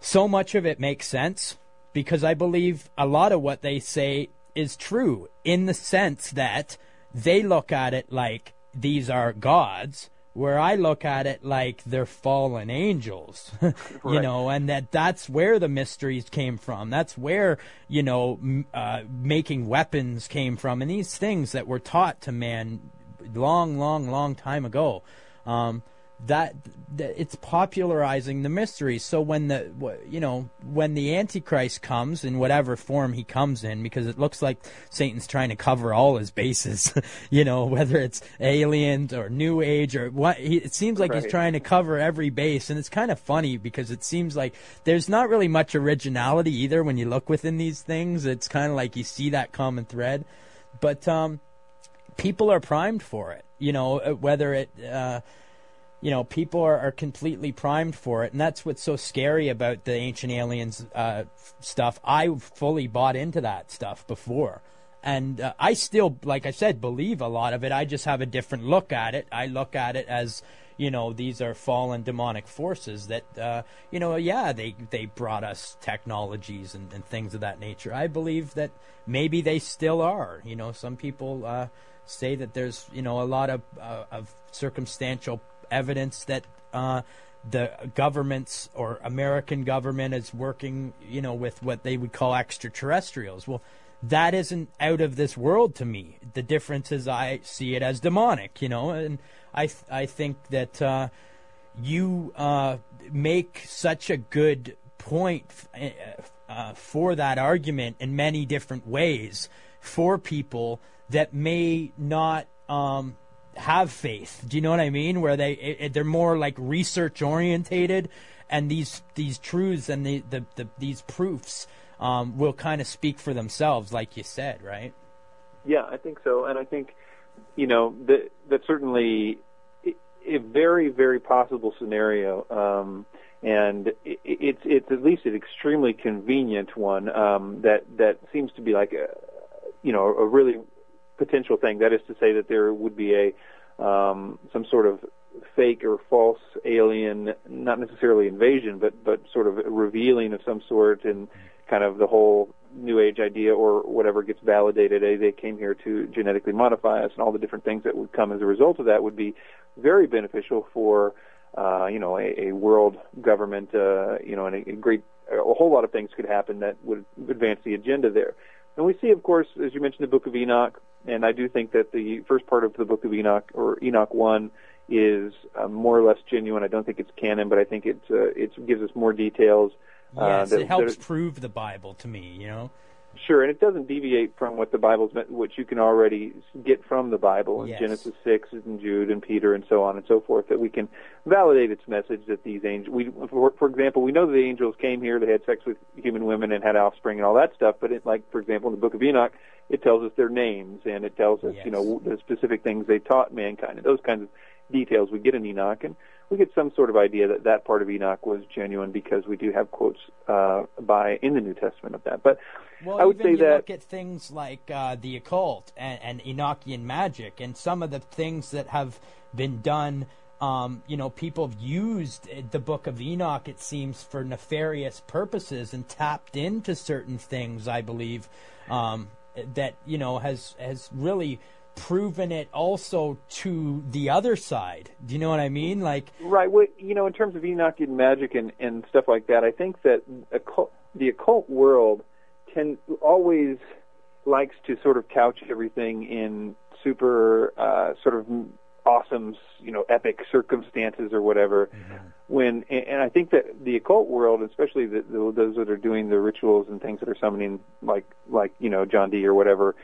so much of it makes sense because I believe a lot of what they say is true in the sense that they look at it like these are gods where I look at it like they're fallen angels, you Right. know, and that that's where the mysteries came from. That's where, you know, m- uh, making weapons came from and these things that were taught to man long, long, long time ago. Um, that, that it's popularizing the mystery. So when the you know when the Antichrist comes in whatever form he comes in, because it looks like Satan's trying to cover all his bases. you know whether it's aliens or New Age or what. He, it seems like he's trying to cover every base, and it's kind of funny because it seems like there's not really much originality either when you look within these things. It's kind of like you see that common thread, but um, people are primed for it. You know uh, whether it. Uh, you know, people are, are completely primed for it, and that's what's so scary about the ancient aliens uh, stuff. I fully bought into that stuff before, and uh, I still, like I said, believe a lot of it. I just have a different look at it. I look at it as, you know, these are fallen demonic forces that, uh, you know, yeah, they they brought us technologies and, and things of that nature. I believe that maybe they still are. You know, some people uh, say that there's, you know, a lot of uh, of circumstantial evidence that uh, the governments or American government is working, you know, with what they would call extraterrestrials. Well, that isn't out of this world to me. The difference is I see it as demonic, you know, and I th- I think that uh, you uh, make such a good point uh, uh, for that argument in many different ways for people that may not um, have faith. Do you know what I mean? Where they it, they're more like research orientated, and these these truths and the, the, the these proofs um, will kind of speak for themselves, like you said, right? Yeah, I think so, and I think you know that that certainly a- very very possible scenario, um, and it's it's at least an extremely convenient one um, that that seems to be like a you know a really potential thing. That is to say that there would be a um, some sort of fake or false alien, not necessarily invasion, but but sort of revealing of some sort, and kind of the whole new age idea or whatever gets validated. eh, They came here to genetically modify us, and all the different things that would come as a result of that would be very beneficial for uh, you know a, a world government. Uh, you know, and a, a great a whole lot of things could happen that would advance the agenda there. And we see, of course, as you mentioned, the Book of Enoch, and I do think that the first part of the Book of Enoch, or Enoch One, is uh, more or less genuine. I don't think it's canon, but I think it uh, it gives us more details. uh, Yes, that- it helps prove the Bible to me. You know. Sure, and it doesn't deviate from what the Bible's meant, what you can already get from the Bible in Yes. Genesis six and Jude and Peter and so on and so forth. That we can validate its message that these angels, we, for, for example, we know that the angels came here, they had sex with human women and had offspring and all that stuff. But it, like for example, in the Book of Enoch, it tells us their names and it tells us, Yes. you know, the specific things they taught mankind and those kinds of details we get in Enoch and we get some sort of idea that that part of Enoch was genuine because we do have quotes uh, by in the New Testament of that. But Well, I would even say you that look at things like uh, the occult and, and Enochian magic, and some of the things that have been done. Um, you know, people have used the Book of Enoch, it seems, for nefarious purposes and tapped into certain things. I believe um, that you know has has really proven it also to the other side. Do you know what I mean? Like, Right. Well, you know, in terms of Enochian magic and, and stuff like that, I think that occult, the occult world can always likes to sort of couch everything in super uh, sort of awesome, you know, epic circumstances or whatever. When and and I think that the occult world, especially the, the, those that are doing the rituals and things that are summoning, like like you know John Dee or whatever,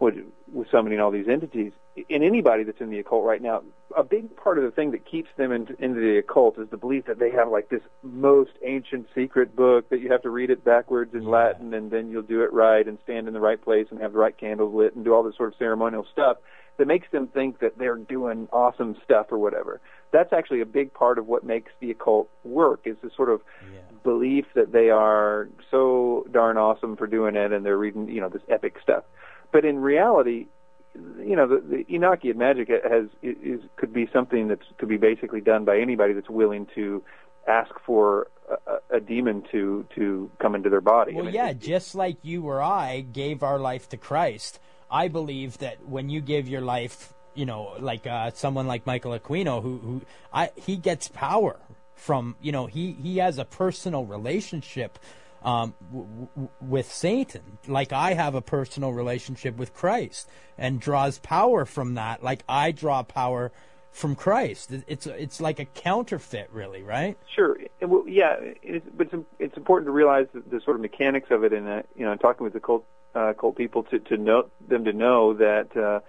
would was summoning all these entities. And anybody that's in the occult right now, a big part of the thing that keeps them in, into the occult is the belief that they have like this most ancient secret book that you have to read it backwards in Yeah. Latin and then you'll do it right and stand in the right place and have the right candles lit and do all this sort of ceremonial stuff that makes them think that they're doing awesome stuff or whatever. That's actually a big part of what makes the occult work is the sort of yeah. belief that they are so darn awesome for doing it and they're reading, you know, this epic stuff. But in reality, you know, the, the Enochian magic has is could be something that could be basically done by anybody that's willing to ask for a, a- demon to to come into their body. I Well, mean, yeah, it- just like you or I gave our life to Christ, I believe that when you give your life, you know, like uh, someone like Michael Aquino, who who I he gets power from, you know, he he has a personal relationship um, w- w- with Satan, like I have a personal relationship with Christ, and draws power from that, like I draw power from Christ. It's it's like a counterfeit, really, right? Sure. Well, yeah, it's, but it's, it's important to realize the, sort of mechanics of it. And you know, talking with the cult uh, cult people to to know them to know that uh,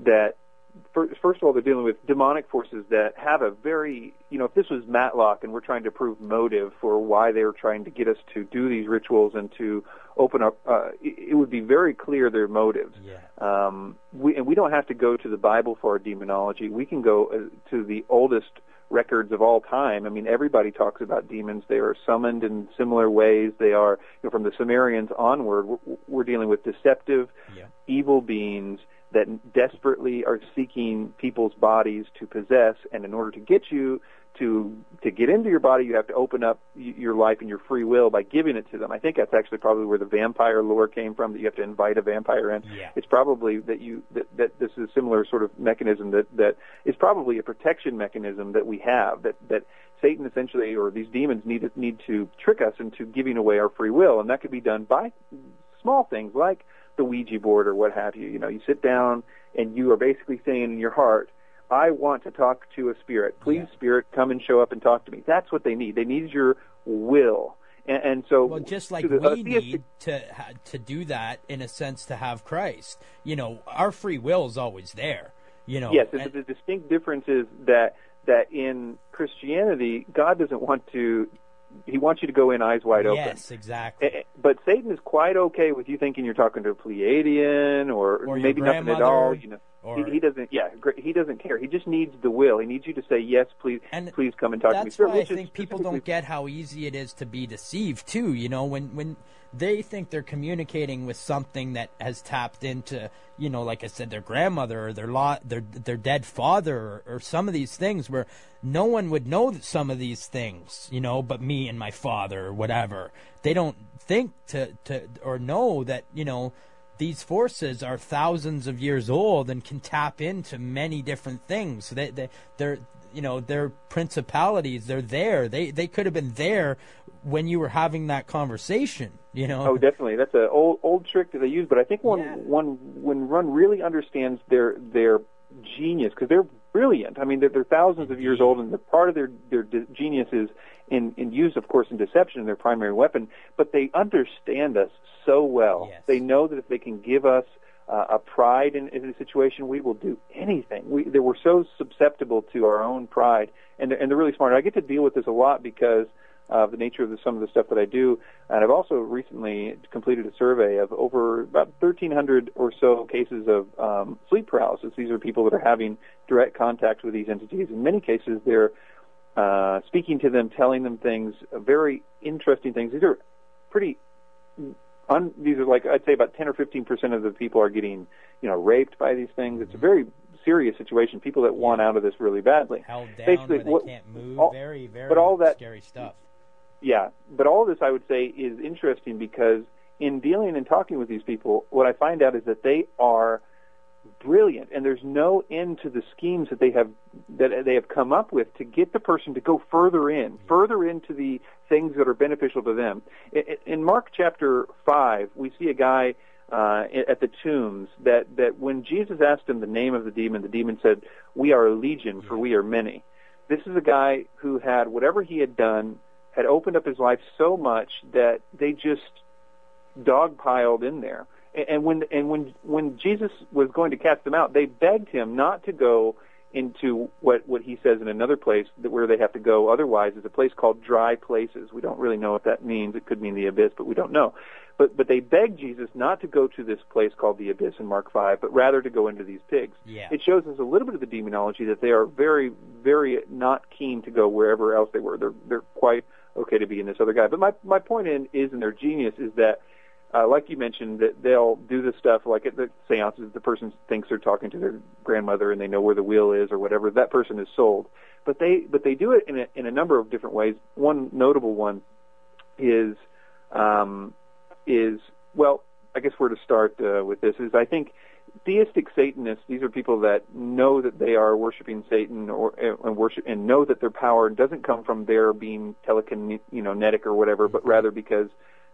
that first of all they're dealing with demonic forces that have a very you know if this was Matlock and we're trying to prove motive for why they're trying to get us to do these rituals and to open up, uh, it, it would be very clear their motives. Yeah. Um, we, and we don't have to go to the Bible for our demonology. We can go uh, to the oldest records of all time. I mean, everybody talks about demons. They are summoned in similar ways. They are, you know, from the Sumerians onward, we're, we're dealing with deceptive, Yeah. evil beings that desperately are seeking people's bodies to possess. And in order to get you to to get into your body, you have to open up y- your life and your free will by giving it to them. I think that's actually probably where the vampire lore came from. That you have to invite a vampire in. Yeah. It's probably that you that, that this is a similar sort of mechanism that that is probably a protection mechanism that we have that that Satan essentially or these demons need to, need to trick us into giving away our free will, and that could be done by small things like the Ouija board or what have you. You know, you sit down and you are basically saying in your heart, I want to talk to a spirit. Please, Yeah. spirit, come and show up and talk to me. That's what they need. They need your will. And, and so, Well, just like the- uh, we theistic- need to ha- to do that in a sense to have Christ. You know, our free will is always there. You know. Yes, and- the distinct difference is that that in Christianity, God doesn't want to. He wants you to go in eyes wide open. yes, exactly. Eh, eh, But Satan is quite okay with you thinking you're talking to a Pleiadian or, Or maybe nothing at all. You know, or- he, he doesn't. Yeah, he doesn't care. He just needs the will. He needs you to say yes, please, And please come and talk to me. That's why I think people don't get how easy it is to be deceived too. You know, when when they think they're communicating with something that has tapped into, you know, like I said, their grandmother or their lo- their their dead father or, or some of these things where no one would know some of these things, you know, but me and my father or whatever. They don't think to to or know that you know these forces are thousands of years old and can tap into many different things. They, they, they're, you know, their principalities. They're there. They, they could have been there when you were having that conversation. You know. Oh, definitely. That's an old old trick that they use. But I think one Yeah. one when one really understands their their genius because they're brilliant. I mean, they're, they're thousands of years old, and the part of their their d- genius is in in use of course, in deception, their primary weapon. But they understand us so well. Yes. They know that if they can give us uh, a pride in, in a situation, we will do anything. We they, we're so susceptible to our own pride, and they're, and they're really smart. I get to deal with this a lot because of the nature of the, some of the stuff that I do. And I've also recently completed a survey of over about 1,300 or so cases of um, sleep paralysis. These are people that are having direct contact with these entities. In many cases, they're uh, speaking to them, telling them things, very interesting things. These are pretty. Un, these are like I'd say about 10 or 15 percent of the people are getting, you know, raped by these things. It's a very serious situation. People that want out of this really badly. Held down Basically, what- can't move. all- very, very but all that- scary stuff. Yeah, but all of this I would say is interesting because in dealing and talking with these people, what I find out is that they are brilliant, and there's no end to the schemes that they have that they have come up with to get the person to go further in, further into the things that are beneficial to them. In Mark chapter five, we see a guy uh, at the tombs that that when Jesus asked him the name of the demon, the demon said, "We are a legion, for we are many." This is a guy who had whatever he had done had opened up his life so much that they just dogpiled in there. And and when and when when Jesus was going to cast them out, they begged him not to go into what what he says in another place that where they have to go otherwise is a place called dry places. We don't really know what that means. It could mean the abyss, but we don't know. But but they beg Jesus not to go to this place called the abyss in Mark 5, but rather to go into these pigs. Yeah. It shows us a little bit of the demonology that they are very very not keen to go wherever else they were. They're they're quite okay to be in this other guy. But my my point in is in their genius is that uh, like you mentioned, that they'll do this stuff like at the seances. The person thinks they're talking to their grandmother and they know where the wheel is or whatever. That person is sold, but they but they do it in a, in a number of different ways. One notable one is um, is well, I guess where to start uh, with this is I think theistic Satanists. These are people that know that they are worshiping Satan or and worship and know that their power doesn't come from their being telekin you know or whatever, but rather because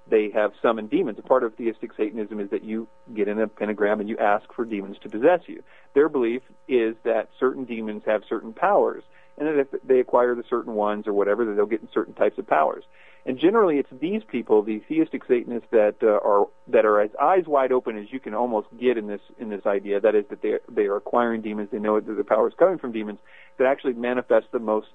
they have summoned demons. A part of theistic Satanism is that you get in a pentagram and you ask for demons to possess you. Their belief is that certain demons have certain powers, and that if they acquire the certain ones or whatever, that they'll get certain types of powers. And generally, it's these people, the theistic Satanists, that uh, are that are as eyes wide open as you can almost get in this in this idea. That is, that they they are acquiring demons. They know that the power is coming from demons. That actually manifest the most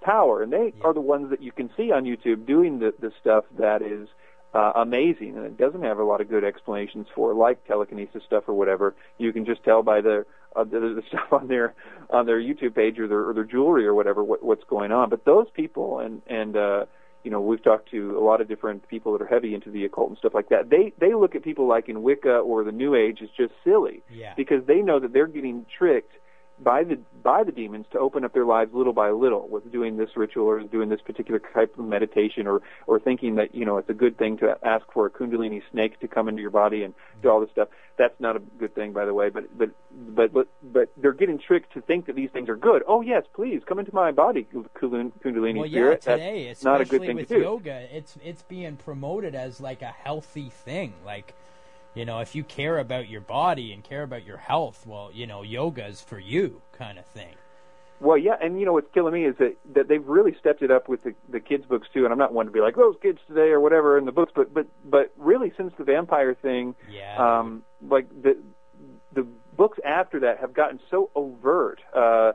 power, and they are the ones that you can see on YouTube doing the the stuff that is uh, amazing, and it doesn't have a lot of good explanations for, like telekinesis stuff or whatever. You can just tell by the uh, the, the stuff on their on their YouTube page or their or their jewelry or whatever what, what's going on. But those people, and and uh, you know, we've talked to a lot of different people that are heavy into the occult and stuff like that. They they look at people like in Wicca or the New Age as just silly Yeah. because they know that they're getting tricked by the by the demons to open up their lives little by little with doing this ritual or doing this particular type of meditation or or thinking that you know it's a good thing to ask for a kundalini snake to come into your body and do all this stuff. That's not a good thing by the way but but but but but they're getting tricked to think that these things are good. Oh yes please come into my body kundalini well, yeah, spirit. Today, that's not a good thing with to do. yoga, it's it's being promoted as like a healthy thing. Like, you know, if you care about your body and care about your health, well, you know, yoga's for you, kind of thing. Well, yeah, and you know what's killing me is that that they've really stepped it up with the the kids' books too. And I'm not one to be like those kids today or whatever in the books, but but but really since the vampire thing, Yeah. um, like the the books after that have gotten so overt. Uh,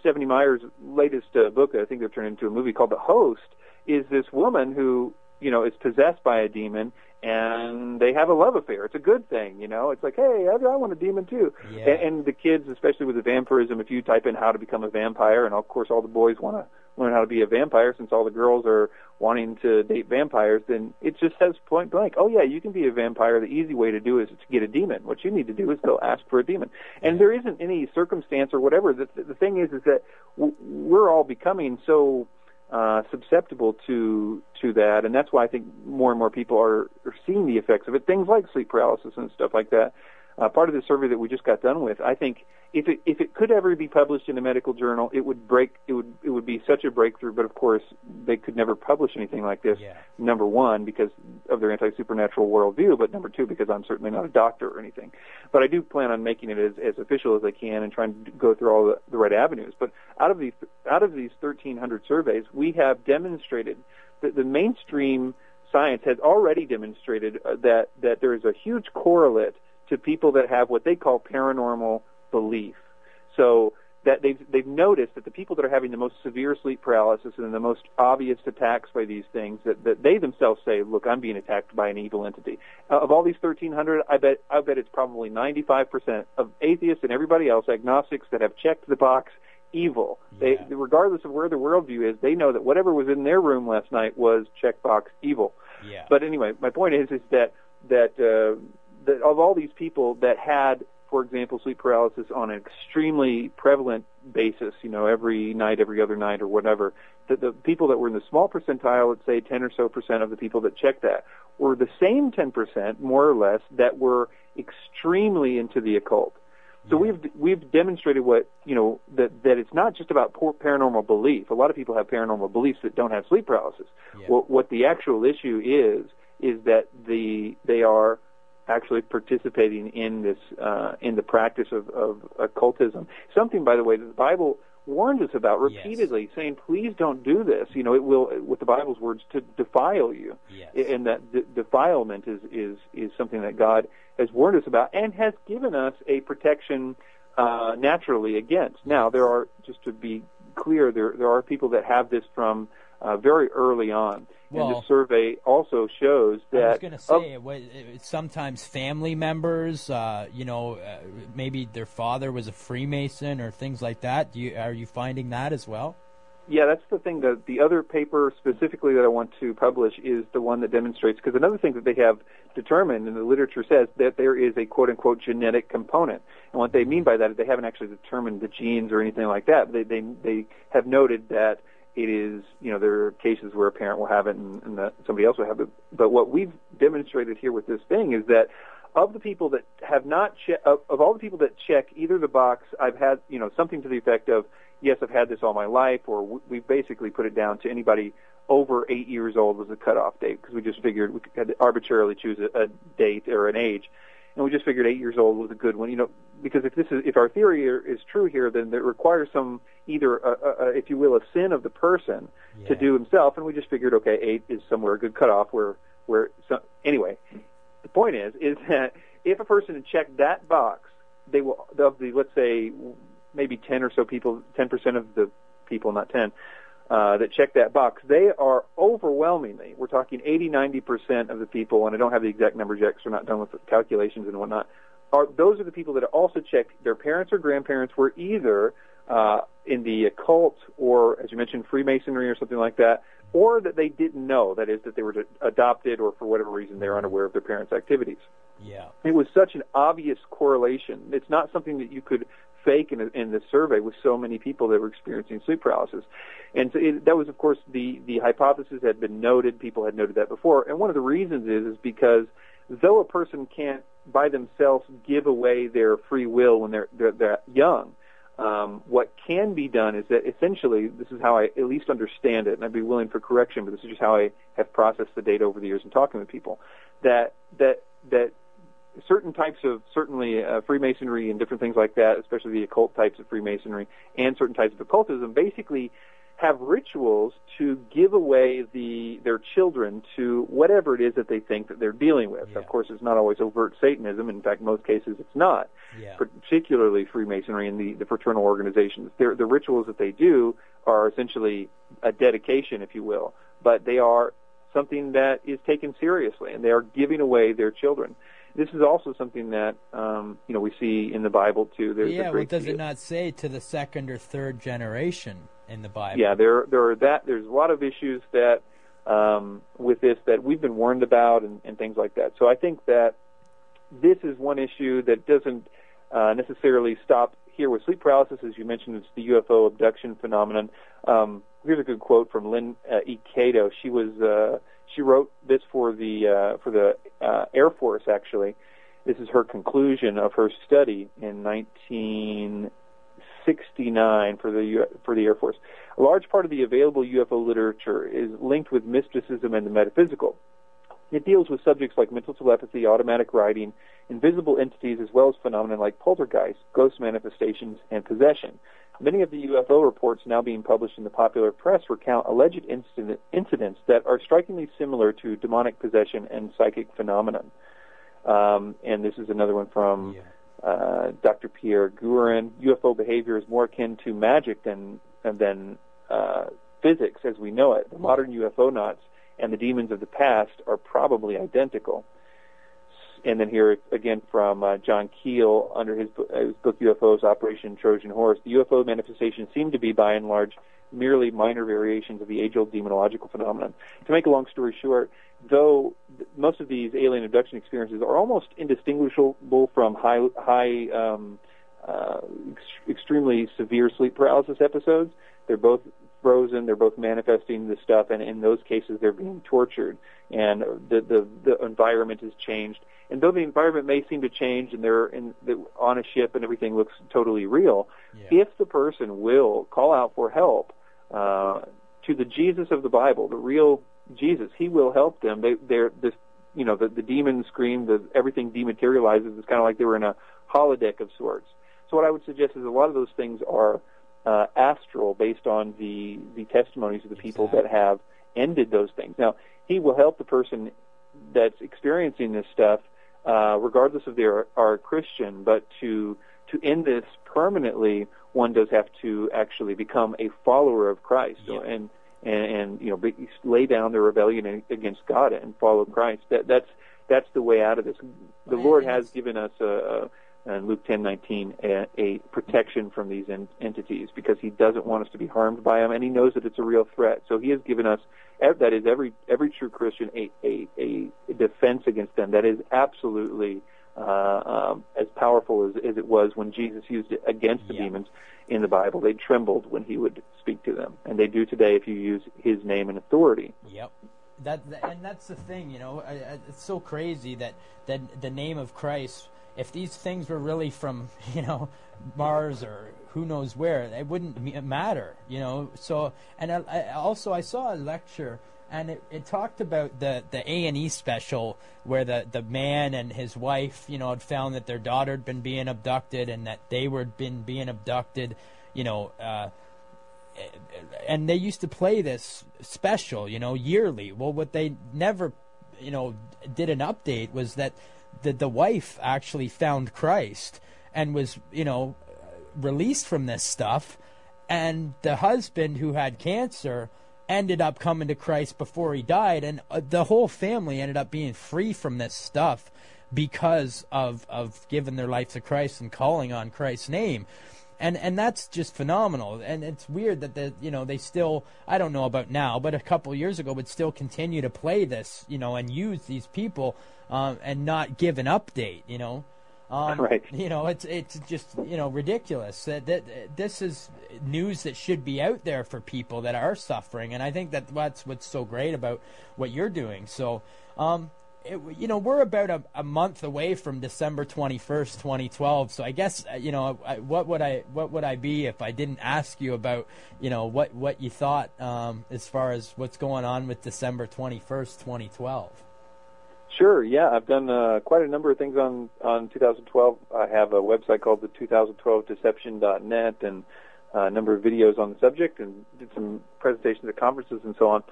Stephanie Meyer's latest uh, book, I think they've turned into a movie called The Host, is this woman who you know is possessed by a demon. And they have a love affair. It's a good thing, you know. It's like, hey, I, I want a demon too. Yeah. And, and the kids, especially with the vampirism, if you type in how to become a vampire, and of course all the boys want to learn how to be a vampire since all the girls are wanting to date vampires, then it just says point blank, oh yeah, you can be a vampire. The easy way to do is to get a demon. What you need to do is go ask for a demon. And there isn't any circumstance or whatever. The, the thing is, is that we're all becoming so uh, susceptible to to that, and that's why I think more and more people are, are seeing the effects of it. Things like sleep paralysis and stuff like that. Uh, part of the survey that we just got done with, I think if it if it could ever be published in a medical journal, it would break it would it would be such a breakthrough. But of course, they could never publish anything like this. Yeah. Number one, because of their anti-supernatural worldview, but number two because I'm certainly not a doctor or anything. But I do plan on making it as, as official as I can and trying to go through all the, the right avenues. But out of these out of these 1,300 surveys, we have demonstrated that the mainstream science has already demonstrated uh, that that there is a huge correlate to people that have what they call paranormal belief. So that they've they've noticed that the people that are having the most severe sleep paralysis and the most obvious attacks by these things that, that they themselves say, look, I'm being attacked by an evil entity. Uh, of all these 1,300, I bet I bet it's probably 95% of atheists and everybody else, agnostics that have checked the box evil. Yeah. They, regardless of where their worldview is, they know that whatever was in their room last night was checkbox evil. Yeah. But anyway, my point is is that that uh, that of all these people that had, for example, sleep paralysis on an extremely prevalent basis, you know, every night, every other night, or whatever, that the people that were in the small percentile, let's say 10 or so percent of the people that checked that, were the same 10 percent, more or less, that were extremely into the occult. So Yeah. we've we've demonstrated what you know that that it's not just about poor paranormal belief. A lot of people have paranormal beliefs that don't have sleep paralysis. Yeah. What what the actual issue is is that the they are actually participating in this uh, in the practice of, of occultism. Something, by the way, that the Bible warns us about Yes. repeatedly, saying, "Please don't do this." You know, it will, with the Bible's words, to defile you Yes. and that de- defilement is is is something that God has warned us about and has given us a protection uh, naturally against. Now, there are just to be clear, there there are people that have this from uh, very early on, and Well- this survey also shows that I was going to say, it it, sometimes family members, uh, you know, uh, maybe their father was a Freemason or things like that. Do you, are you finding that as well? Yeah, that's the thing. The the other paper specifically that I want to publish is the one that demonstrates because another thing that they have determined and the literature says that there is a quote unquote genetic component. And what they mean by that is they haven't actually determined the genes or anything like that. They they they have noted that it is you know there are cases where a parent will have it and, and that somebody else will have it. But what we've demonstrated here with this thing is that of the people that have not che- of, of all the people that check either the box I've had you know something to the effect of yes I've had this all my life or w- we've basically put it down to anybody over eight years old was the cutoff date because we just figured we had to arbitrarily choose a, a date or an age and we just figured eight years old was a good one you know because if this is if our theory is true here then it requires some either a, a, a, if you will a sin of the person to do himself and we just figured okay eight is somewhere a good cutoff where where so, anyway the point is is that if a person had checked that box, they will of the let's say maybe ten or so people, ten percent of the people, not ten, uh, that check that box, they are overwhelmingly, we're talking 80, 90 percent of the people, and I don't have the exact numbers yet because we're not done with the calculations and whatnot. Are those are the people that also checked their parents or grandparents were either uh, in the occult or, as you mentioned, Freemasonry or something like that, or that they didn't know. That is, that they were adopted or for whatever reason they're unaware of their parents' activities. Yeah. It was such an obvious correlation. It's not something that you could fake in, in the survey with so many people that were experiencing sleep paralysis. And so it, that was, of course, the, the hypothesis had been noted. People had noted that before. And one of the reasons is, is because though a person can't by themselves give away their free will when they're, they're, they're young, um, what can be done is that essentially, this is how I at least understand it, and I'd be willing for correction, but this is just how I have processed the data over the years and talking with people, that that that certain types of certainly uh, Freemasonry and different things like that, especially the occult types of Freemasonry and certain types of occultism, basically have rituals to give away the their children to whatever it is that they think that they're dealing with. Yeah. Of course, it's not always overt Satanism. In fact, most cases it's not. Yeah. Particularly Freemasonry and the, the fraternal organizations. They're, the rituals that they do are essentially a dedication, if you will, but they are something that is taken seriously, and they are giving away their children. This is also something that um, you know we see in the Bible too. There's a yeah. Well, does it not say to the second or third generation in the Bible? Yeah, there there are that there's a lot of issues that um, with this that we've been warned about and, and things like that. So I think that this is one issue that doesn't uh, necessarily stop here with sleep paralysis, as you mentioned. It's the UFO abduction phenomenon. Um, here's a good quote from Lynn uh, E. Catoe. She was uh, she wrote this for the uh, for the uh, Air Force actually. This is her conclusion of her study in 1969 for the U- for the Air Force. A large part of the available UFO literature is linked with mysticism and the metaphysical. It deals with subjects like mental telepathy, automatic writing, invisible entities, as well as phenomena like poltergeist, ghost manifestations, and possession. Many of the UFO reports now being published in the popular press recount alleged incident, incidents that are strikingly similar to demonic possession and psychic phenomenon. Um, and this is another one from Yeah. uh, Dr. Pierre Guerin. UFO behavior is more akin to magic than than uh, physics as we know it. The modern ufonauts and the demons of the past are probably identical. And then here again from uh, John Keel under his, uh, his book UFOs Operation Trojan Horse, the UFO manifestations seem to be by and large merely minor variations of the age-old demonological phenomenon. To make a long story short, though th- most of these alien abduction experiences are almost indistinguishable from high, high um, uh, ex- extremely severe sleep paralysis episodes, they're both frozen. They're both manifesting the stuff, and in those cases, they're being tortured, and the the, the environment has changed. And though the environment may seem to change, and they're in the, on a ship, and everything looks totally real, Yeah. if the person will call out for help uh, to the Jesus of the Bible, the real Jesus, He will help them. They, they're this, you know, the the demons scream, the everything dematerializes. It's kind of like they were in a holodeck of sorts. So what I would suggest is a lot of those things are uh, astral, based on the the testimonies of the people that have ended those things. Now, He will help the person that's experiencing this stuff, uh, regardless of they are, are Christian. But to to end this permanently, one does have to actually become a follower of Christ, Yeah. and, and and you know be, lay down their rebellion against God and follow Christ. That that's that's the way out of this. The Well, Lord has given us a. a in Luke 10:19 a, a protection from these en- entities because he doesn't want us to be harmed by them and he knows that it's a real threat. So he has given us that is every every true Christian a a, a defense against them that is absolutely uh, um, as powerful as, as it was when Jesus used it against the Yeah. demons in the Bible. They trembled when he would speak to them, and they do today if you use his name and authority. Yep. That, and that's the thing, you know. It's so crazy that that the name of Christ. If these things were really from, you know, Mars or who knows where, it wouldn't matter, you know. So, and I, I also I saw a lecture, and it, it talked about the the A and E special where the the man and his wife, you know, had found that their daughter had been being abducted and that they were been being abducted, you know. Uh, and they used to play this special, you know, yearly. Well, what they never, you know, did an update was that the the wife actually found Christ and was, you know, released from this stuff, and the husband who had cancer ended up coming to Christ before he died, and uh, the whole family ended up being free from this stuff because of of giving their life to Christ and calling on Christ's name and and that's just phenomenal. And it's weird that the you know they still I don't know about now, but a couple years ago would still continue to play this, you know, and use these people um, and not give an update, you know. Um, Right. You know, it's it's just you know ridiculous that, that this is news that should be out there for people that are suffering, and I think that that's what's so great about what you're doing. So, um, it, you know, we're about a, a month away from December 21st, 2012. So I guess, uh, you know, I, what would I, what would I be if I didn't ask you about, you know, what, what you thought, um, as far as what's going on with December 21st, 2012? Sure. Yeah, I've done uh, quite a number of things on on 2012. I have a website called the 2012deception.net and uh, a number of videos on the subject, and did some presentations at conferences and so on.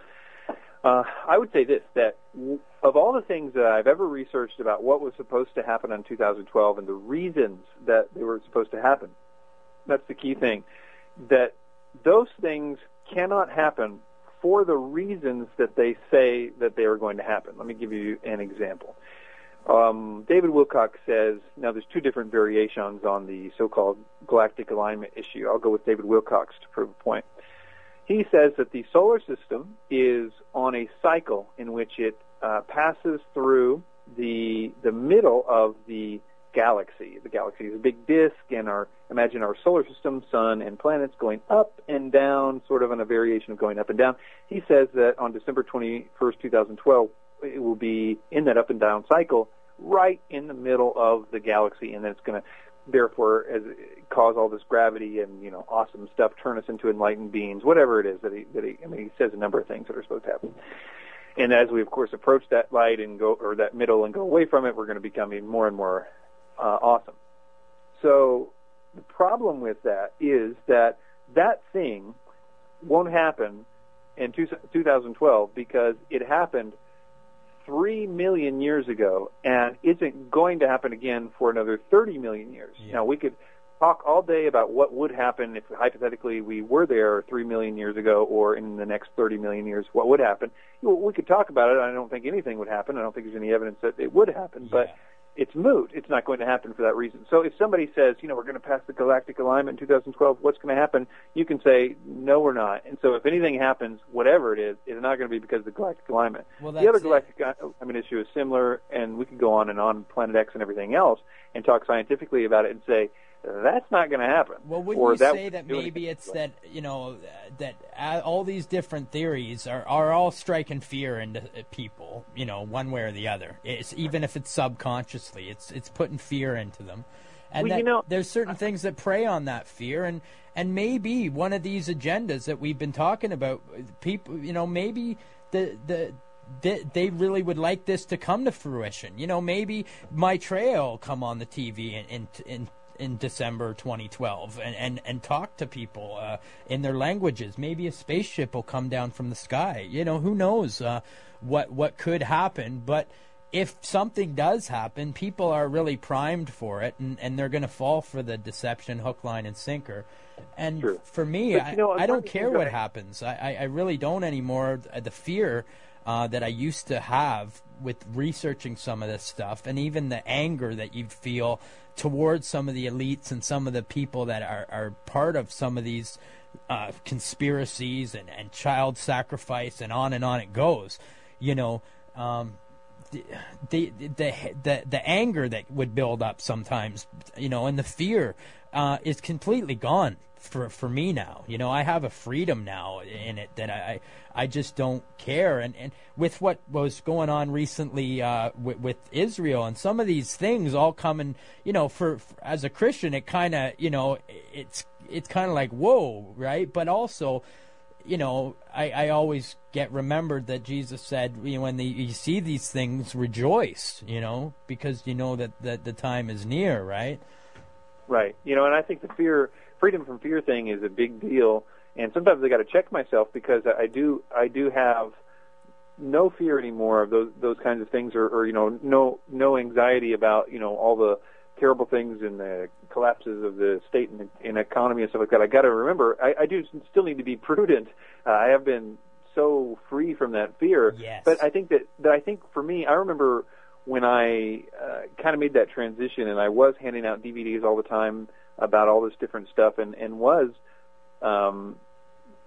Uh, I would say this: that of all the things that I've ever researched about what was supposed to happen in 2012 and the reasons that they were supposed to happen, that's the key thing. That those things cannot happen for the reasons that they say that they are going to happen. Let me give you an example. Um, David Wilcock says, now there's two different variations on the so-called galactic alignment issue. I'll go with David Wilcock's to prove a point. He says that the solar system is on a cycle in which it uh, passes through the the middle of the galaxy. The galaxy is a big disk, and our imagine our solar system, sun, and planets going up and down, sort of on a variation of going up and down. He says that on December 21st, 2012, it will be in that up and down cycle, right in the middle of the galaxy, and then it's going to therefore as cause all this gravity and you know awesome stuff turn us into enlightened beings whatever it is that he that he I mean he says a number of things that are supposed to happen and as we of course approach that light and go or that middle and go away from it, we're going to become even more and more uh, awesome. So the problem with that is that that thing won't happen in two, 2012 because it happened three million years ago and isn't going to happen again for another 30 million years. Yeah. Now we could talk all day about what would happen if hypothetically we were there three million years ago or in the next 30 million years, what would happen? You know, we could talk about it. I don't think anything would happen. I don't think there's any evidence that it would happen, but Yeah. It's moot. It's not going to happen for that reason. So if somebody says, you know, we're going to pass the galactic alignment in 2012, what's going to happen? You can say, no, we're not. And so if anything happens, whatever it is, it's not going to be because of the galactic alignment. Well, the other galactic I mean, issue is similar, and we could go on and on, Planet X and everything else, and talk scientifically about it and say, that's not going to happen. Well, wouldn't or you that say that maybe it's that you know that all these different theories are, are all striking fear into uh, people, you know, one way or the other. It's even if it's subconsciously, it's it's putting fear into them, and Well, that you know- there's certain things that prey on that fear, and and maybe one of these agendas that we've been talking about, people, you know, maybe the the they, they really would like this to come to fruition. You know, maybe Maitreya come on the TV in in in, in December 2012 and, and, and talk to people uh, in their languages. Maybe a spaceship will come down from the sky. You know, who knows uh, what what could happen, but if something does happen, people are really primed for it, and, and they're going to fall for the deception, hook, line, and sinker. And for me, But, I, know, I don't care what happens. I, I really don't anymore. The fear uh, that I used to have with researching some of this stuff, and even the anger that you'd feel towards some of the elites and some of the people that are, are part of some of these uh, conspiracies and, and child sacrifice and on and on it goes. You know, um, the, the the the the anger that would build up sometimes, you know, and the fear uh, is completely gone for for me now. You know, I have a freedom now in it that I I just don't care. And and with what was going on recently uh, with, with Israel and some of these things all coming, you know, for, for as a Christian, it kind of you know it's it's kind of like whoa, right? But also you know, I, I always get remembered that Jesus said, you know, when the, you see these things, rejoice, you know, because you know that, that the time is near, right? Right. You know, and I think the fear, freedom from fear thing is a big deal. And sometimes I got to check myself because I do, I do have no fear anymore of those those kinds of things, or, or you know, no no anxiety about you know all the terrible things and the collapses of the state and, and economy and stuff like that. I got to remember, I, I do still need to be prudent. Uh, I have been so free from that fear, Yes. but I think that that I think for me, I remember when I uh, kind of made that transition and I was handing out DVDs all the time about all this different stuff and and was um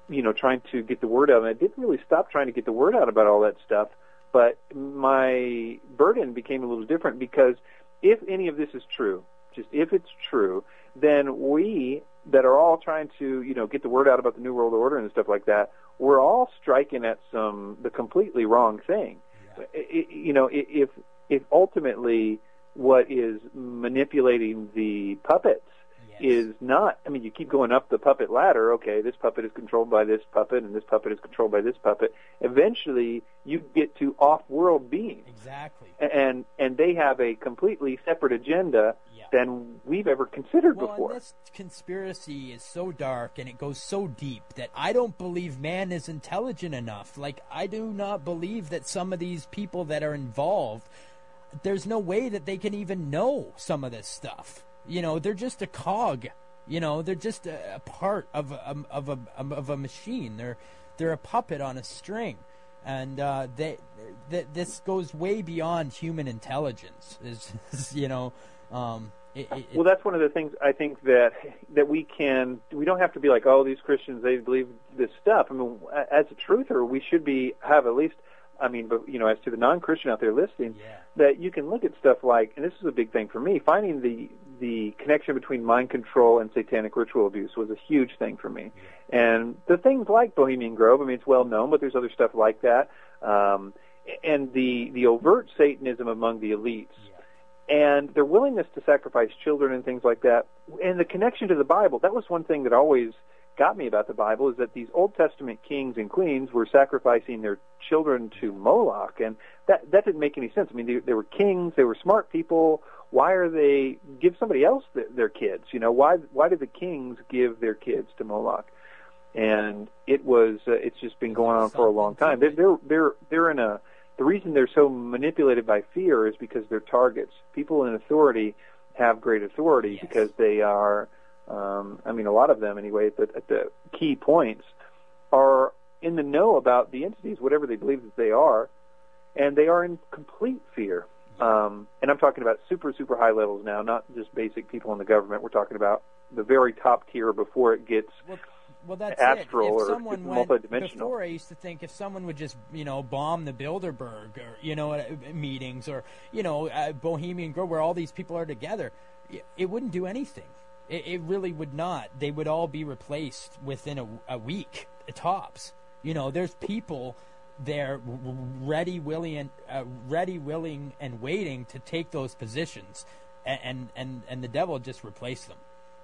you know trying to get the word out. And I didn't really stop trying to get the word out about all that stuff but my burden became a little different because if any of this is true just if it's true then we that are all trying to you know get the word out about the new world order and stuff like that we're all striking at some the completely wrong thing. I- I- you know if if ultimately what is manipulating the puppets is not I mean you keep going up the puppet ladder okay this puppet is controlled by this puppet and this puppet is controlled by this puppet eventually you get to off-world beings Exactly. and and they have a completely separate agenda Yeah. than we've ever considered Well, before this conspiracy is so dark and it goes so deep that I don't believe man is intelligent enough. Like, I do not believe that some of these people that are involved, there's no way that they can even know some of this stuff. You know, they're just a cog. You know, they're just a, a part of a, of a of a machine. They're they're a puppet on a string, and uh, they, th- this goes way beyond human intelligence. Is, is you know, um, it, it, well that's one of the things i think that that we can we don't have to be like oh these christians they believe this stuff i mean as a truther we should be have at least i mean but you know as to the non-christian out there listening Yeah. that you can look at stuff like and this is a big thing for me finding the the connection between mind control and satanic ritual abuse was a huge thing for me and the things like bohemian grove i mean it's well known but there's other stuff like that um and the the overt satanism among the elites and their willingness to sacrifice children and things like that, and the connection to the Bible. That was one thing that always got me about the Bible is that these Old Testament kings and queens were sacrificing their children to Moloch, and that that didn't make any sense. I mean, they, they were kings, they were smart people. Why are they give somebody else the, their kids? You know, why why do the kings give their kids to Moloch? And it was uh, it's just been going on for a long time. They're they're they're they're in a the reason they're so manipulated by fear is because they're targets. People in authority have great authority Yes. because they are um, I mean, a lot of them anyway, the, at the key points, are in the know about the entities, whatever they believe that they are, and they are in complete fear. Um, and I'm talking about super, super high levels now, not just basic people in the government. We're talking about the very top tier before it gets. Well, well, that's astral it. If or someone went multidimensional. before, I used to think if someone would just, you know, bomb the Bilderberg or you know uh, meetings or you know uh, Bohemian Grove where all these people are together, it wouldn't do anything. It, it really would not. They would all be replaced within a, a week, tops. You know, there's people w- ready, willing, and uh, ready, willing, and waiting to take those positions, and and and, the devil just replaced them.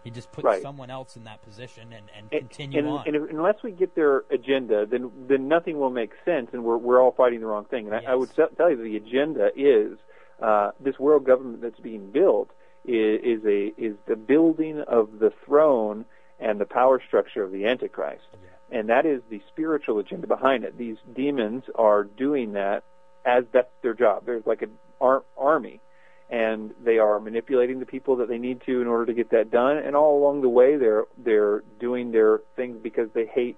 He just put Right. someone else in that position and, and And, continue and, on. and if, unless we get their agenda, then then nothing will make sense, and we're we're all fighting the wrong thing. And I, I would tell you the agenda is uh, this world government that's being built is, is a is the building of the throne and the power structure of the Antichrist, and that is the spiritual agenda behind it. These demons are doing that as that's their job. There's like an ar- army and they are manipulating the people that they need to in order to get that done. And all along the way, they're they're doing their things because they hate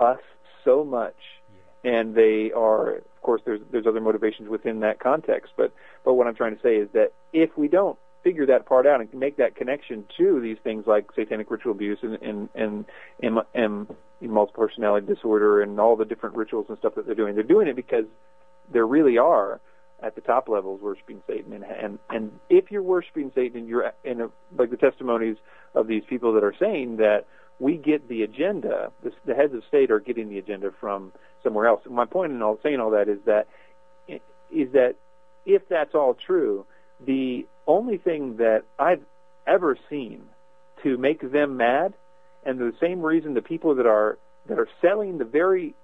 us so much, and they are. Of course, there's there's other motivations within that context, but but what I'm trying to say is that if we don't figure that part out and make that connection to these things like satanic ritual abuse and and and, and, and multiple personality disorder and all the different rituals and stuff that they're doing, they're doing it because there really are at the top levels worshiping Satan, and and and if you're worshiping Satan, and you're in a, like the testimonies of these people that are saying that we get the agenda, the, the heads of state are getting the agenda from somewhere else. and My point in all saying all that is that is that if that's all true, the only thing that I've ever seen to make them mad, and the same reason the people that are that are selling the very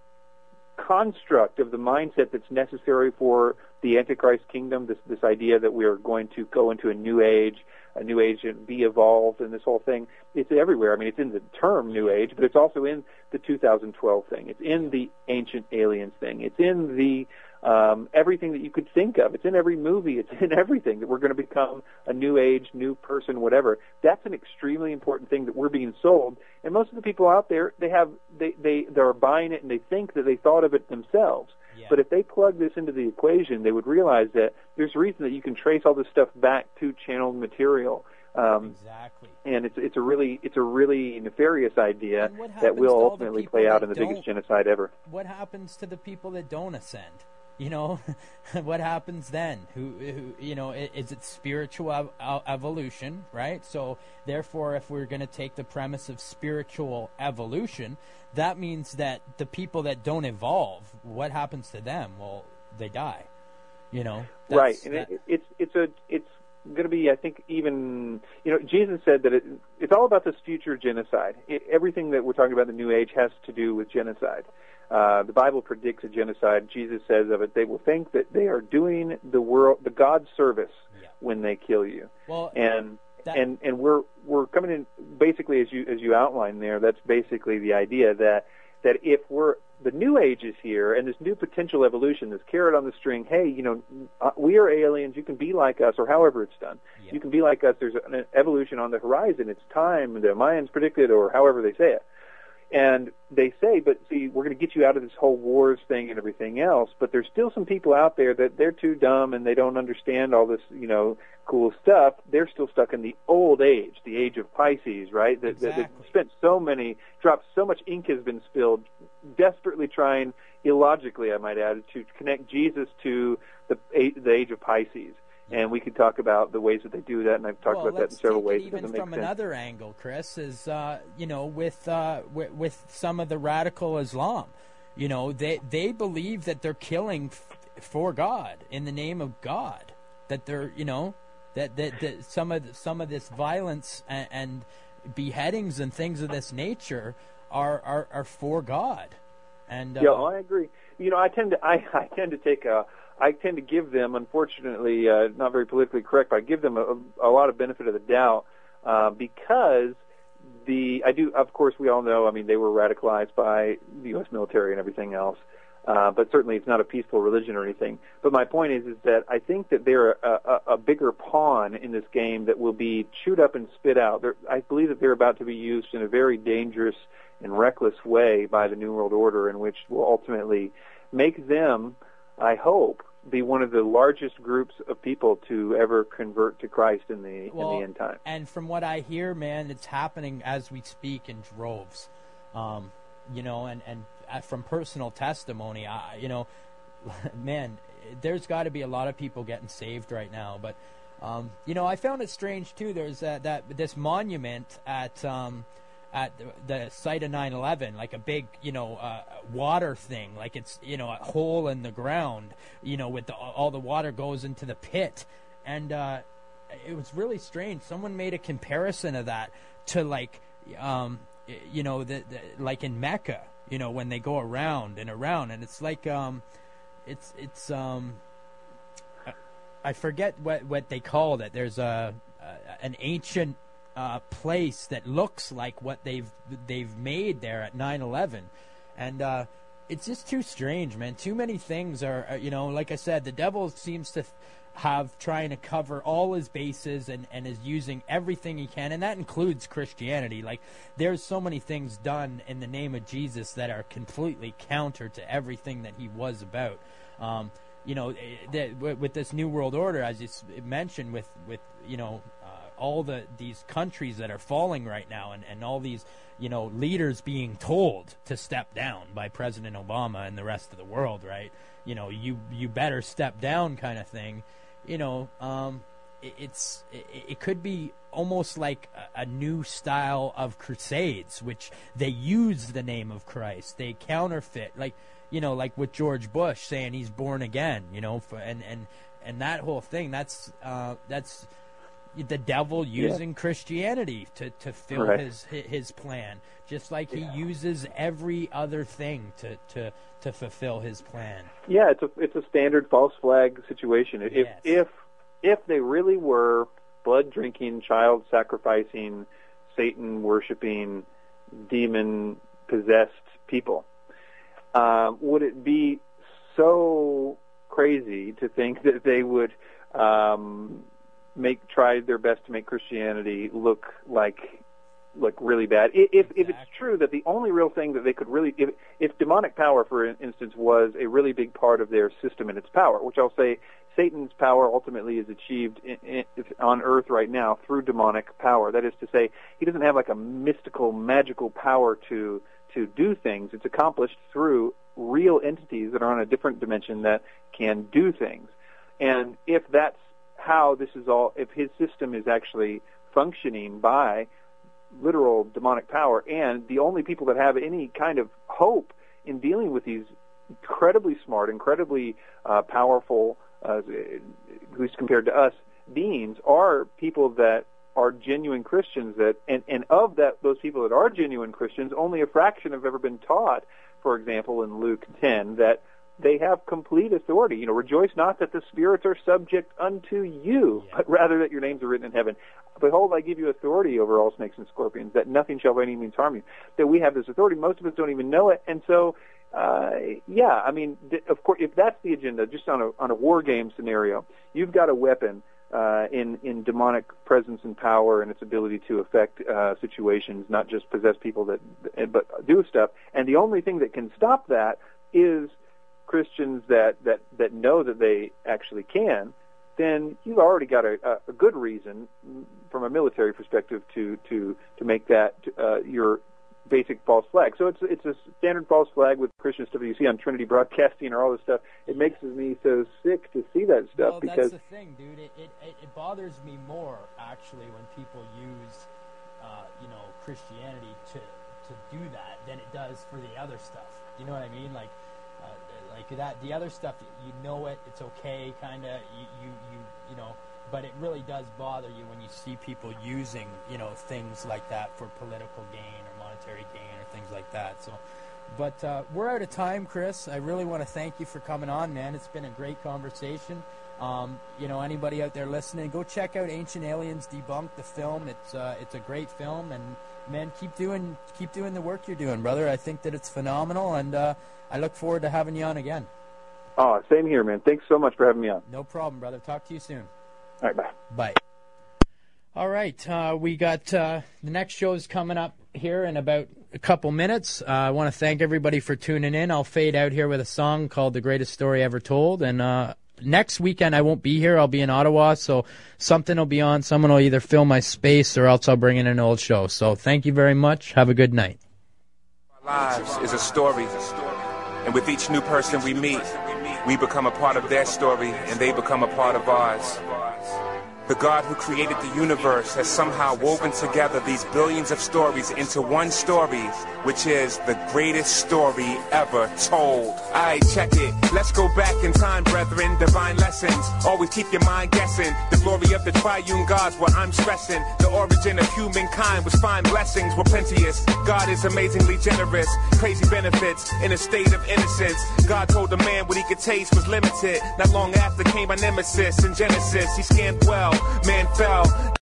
construct of the mindset that's necessary for the Antichrist kingdom, this this idea that we are going to go into a new age, a new age and be evolved and this whole thing. It's everywhere. I mean, it's in the term new age, but it's also in the 2012 thing. It's in the ancient aliens thing. It's in the um, everything that you could think of. It's in every movie. It's in everything that we're going to become a new age, new person, whatever. That's an extremely important thing that we're being sold. And most of the people out there, they have they they they're buying it and they think that they thought of it themselves. Yeah. But if they plug this into the equation, they would realize that there's a reason that you can trace all this stuff back to channeled material. Um, exactly. and it's it's a really it's a really nefarious idea that will to all the ultimately play out in the biggest genocide ever. What happens to the people that don't ascend? You know, what happens then? Who, who you know, is it spiritual ev- ev- evolution, right? So, therefore, if we're going to take the premise of spiritual evolution, that means that the people that don't evolve, what happens to them? Well, they die. You know, right and that- it, it's it's a it's going to be i think even you know jesus said that it, it's all about this future genocide it, everything that we're talking about in the new age has to do with genocide uh, the bible predicts a genocide. Jesus says of it they will think that they are doing the world the god's service Yeah. when they kill you. Well, and That- and and we're we're coming in basically as you as you outlined there that's basically the idea that that if we're the new age is here and this new potential evolution this carrot on the string hey you know uh, we are aliens. You can be like us or however it's done. Yeah. you can be like us. There's an evolution on the horizon. It's time. The mayans predicted or however they say it and they say, but see, we're going to get you out of this whole wars thing and everything else. But there's still some people out there that they're too dumb and they don't understand all this, you know, cool stuff. They're still stuck in the old age, the age of Pisces, right? That, that, that spent so many drops, so much ink has been spilled, desperately trying, illogically, I might add, to connect Jesus to the the age of Pisces. And we could talk about the ways that they do that, and I've talked well, about that in several ways. Even from sense. another angle, Chris, is uh, you know with, uh, with with some of the radical Islam, you know they they believe that they're killing f- for God in the name of God, that they're you know that that, that some of the, some of this violence and, and beheadings and things of this nature are are, are for God. And uh, yeah, I agree. You know, I tend to I, I tend to take a I tend to give them, unfortunately, uh, not very politically correct, but I give them a, a lot of benefit of the doubt uh, because the I do. Of course, we all know. I mean, they were radicalized by the U.S. military and everything else. Uh, but certainly, it's not a peaceful religion or anything. But my point is, is that I think that they're a, a, a bigger pawn in this game that will be chewed up and spit out. They're, I believe that they're about to be used in a very dangerous and reckless way by the New World Order, in which will ultimately make them, I hope, be one of the largest groups of people to ever convert to Christ in the well, in the end time. And from what I hear, man, it's happening as we speak in droves. Um, you know, and and uh, from personal testimony, I, you know, man, there's got to be a lot of people getting saved right now. But um, you know, I found it strange too. There's that that this monument at. Um, at the, the site of 9/11, like a big, you know, uh, water thing, like it's, you know, a hole in the ground, you know, with the, all the water goes into the pit, and uh, it was really strange. Someone made a comparison of that to like, um, you know, the, the like in Mecca, you know, when they go around and around, and it's like, um, it's it's um, I forget what what they called it. There's a, a an ancient uh, place that looks like what they've they've made there at 9/11, and uh, it's just too strange, man. Too many things are, you know, like I said, the devil seems to have trying to cover all his bases and and is using everything he can, and that includes Christianity. Like there's so many things done in the name of Jesus that are completely counter to everything that he was about. Um, you know, the, with this new world order, as you mentioned, with with you know all the these countries that are falling right now, and, and all these you know leaders being told to step down by President Obama and the rest of the world, right? You know, you you better step down, kind of thing. You know, um, it, it's it, it, could be almost like a, a, new style of crusades, which they use the name of Christ, they counterfeit, like you know, like with George Bush saying he's born again, you know, for, and and and that whole thing. That's uh, that's the devil using yeah. Christianity to, to fill right. his his plan, just like he uses every other thing to, to to fulfill his plan. Yeah, it's a it's a standard false flag situation. If yes. if if they really were blood drinking, child sacrificing, Satan worshiping, demon possessed people, um, would it be so crazy to think that they would um, make try their best to make Christianity look like look really bad. If if it's true that the only real thing that they could really if if demonic power, for instance, was a really big part of their system and its power, which I'll say Satan's power ultimately is achieved in, in, on earth right now through demonic power. That is to say, he doesn't have like a mystical, magical power to to do things. It's accomplished through real entities that are on a different dimension that can do things. And if that's how this is all, if his system is actually functioning by literal demonic power, and the only people that have any kind of hope in dealing with these incredibly smart, incredibly uh, powerful, uh, least compared to us, beings are people that are genuine Christians that and, and of that those people that are genuine Christians, only a fraction have ever been taught, for example, in Luke ten, that they have complete authority. You know, rejoice not that the spirits are subject unto you, yeah. but rather that your names are written in heaven. Behold, I give you authority over all snakes and scorpions, that nothing shall by any means harm you. That we have this authority. Most of us don't even know it, and so, uh, yeah, I mean, of course, if that's the agenda, just on a on a war game scenario, you've got a weapon. Uh, in in demonic presence and power and its ability to affect uh, situations, not just possess people that, but do stuff. And the only thing that can stop that is Christians that, that, that know that they actually can, then you've already got a, a good reason from a military perspective to, to, to make that uh, your basic false flag. So it's it's a standard false flag with Christian stuff that you see on Trinity Broadcasting or all this stuff. It makes me so sick to see that stuff well, because that's the thing, dude. It, it it bothers me more actually when people use uh, you know Christianity to to do that than it does for the other stuff. You know what I mean? Like like that. The other stuff, you know it, it's okay, kind of. You, you you you know, but it really does bother you when you see people using you know things like that for political gain or monetary gain or things like that. So. But uh, we're out of time, Chris. I really want to thank you for coming on, man. It's been a great conversation. Um, you know, anybody out there listening, go check out Ancient Aliens Debunked, the film. It's uh, it's a great film, and man, keep doing keep doing the work you're doing, brother. I think that it's phenomenal, and uh, I look forward to having you on again. Oh, same here, man. Thanks so much for having me on. No problem, brother. Talk to you soon. All right, bye. Bye. All right, uh, we got uh, the next show is coming up here in about a couple minutes. Uh, I want to thank everybody for tuning in. I'll fade out here with a song called "The Greatest Story Ever Told," and uh, next weekend I won't be here. I'll be in Ottawa, so something will be on. Someone will either fill my space or else I'll bring in an old show. So thank you very much. Have a good night. Our lives is a story, and with each new person we meet, we become a part of their story, and they become a part of ours. The God who created the universe has somehow woven together these billions of stories into one story, which is the greatest story ever told. Alright, check it. Let's go back in time, brethren. Divine lessons. Always keep your mind guessing. The glory of the triune gods, what I'm stressing. The origin of humankind was fine blessings were plenteous. God is amazingly generous. Crazy benefits in a state of innocence. God told the man what he could taste was limited. Not long after came my nemesis in Genesis. He scanned well man fell.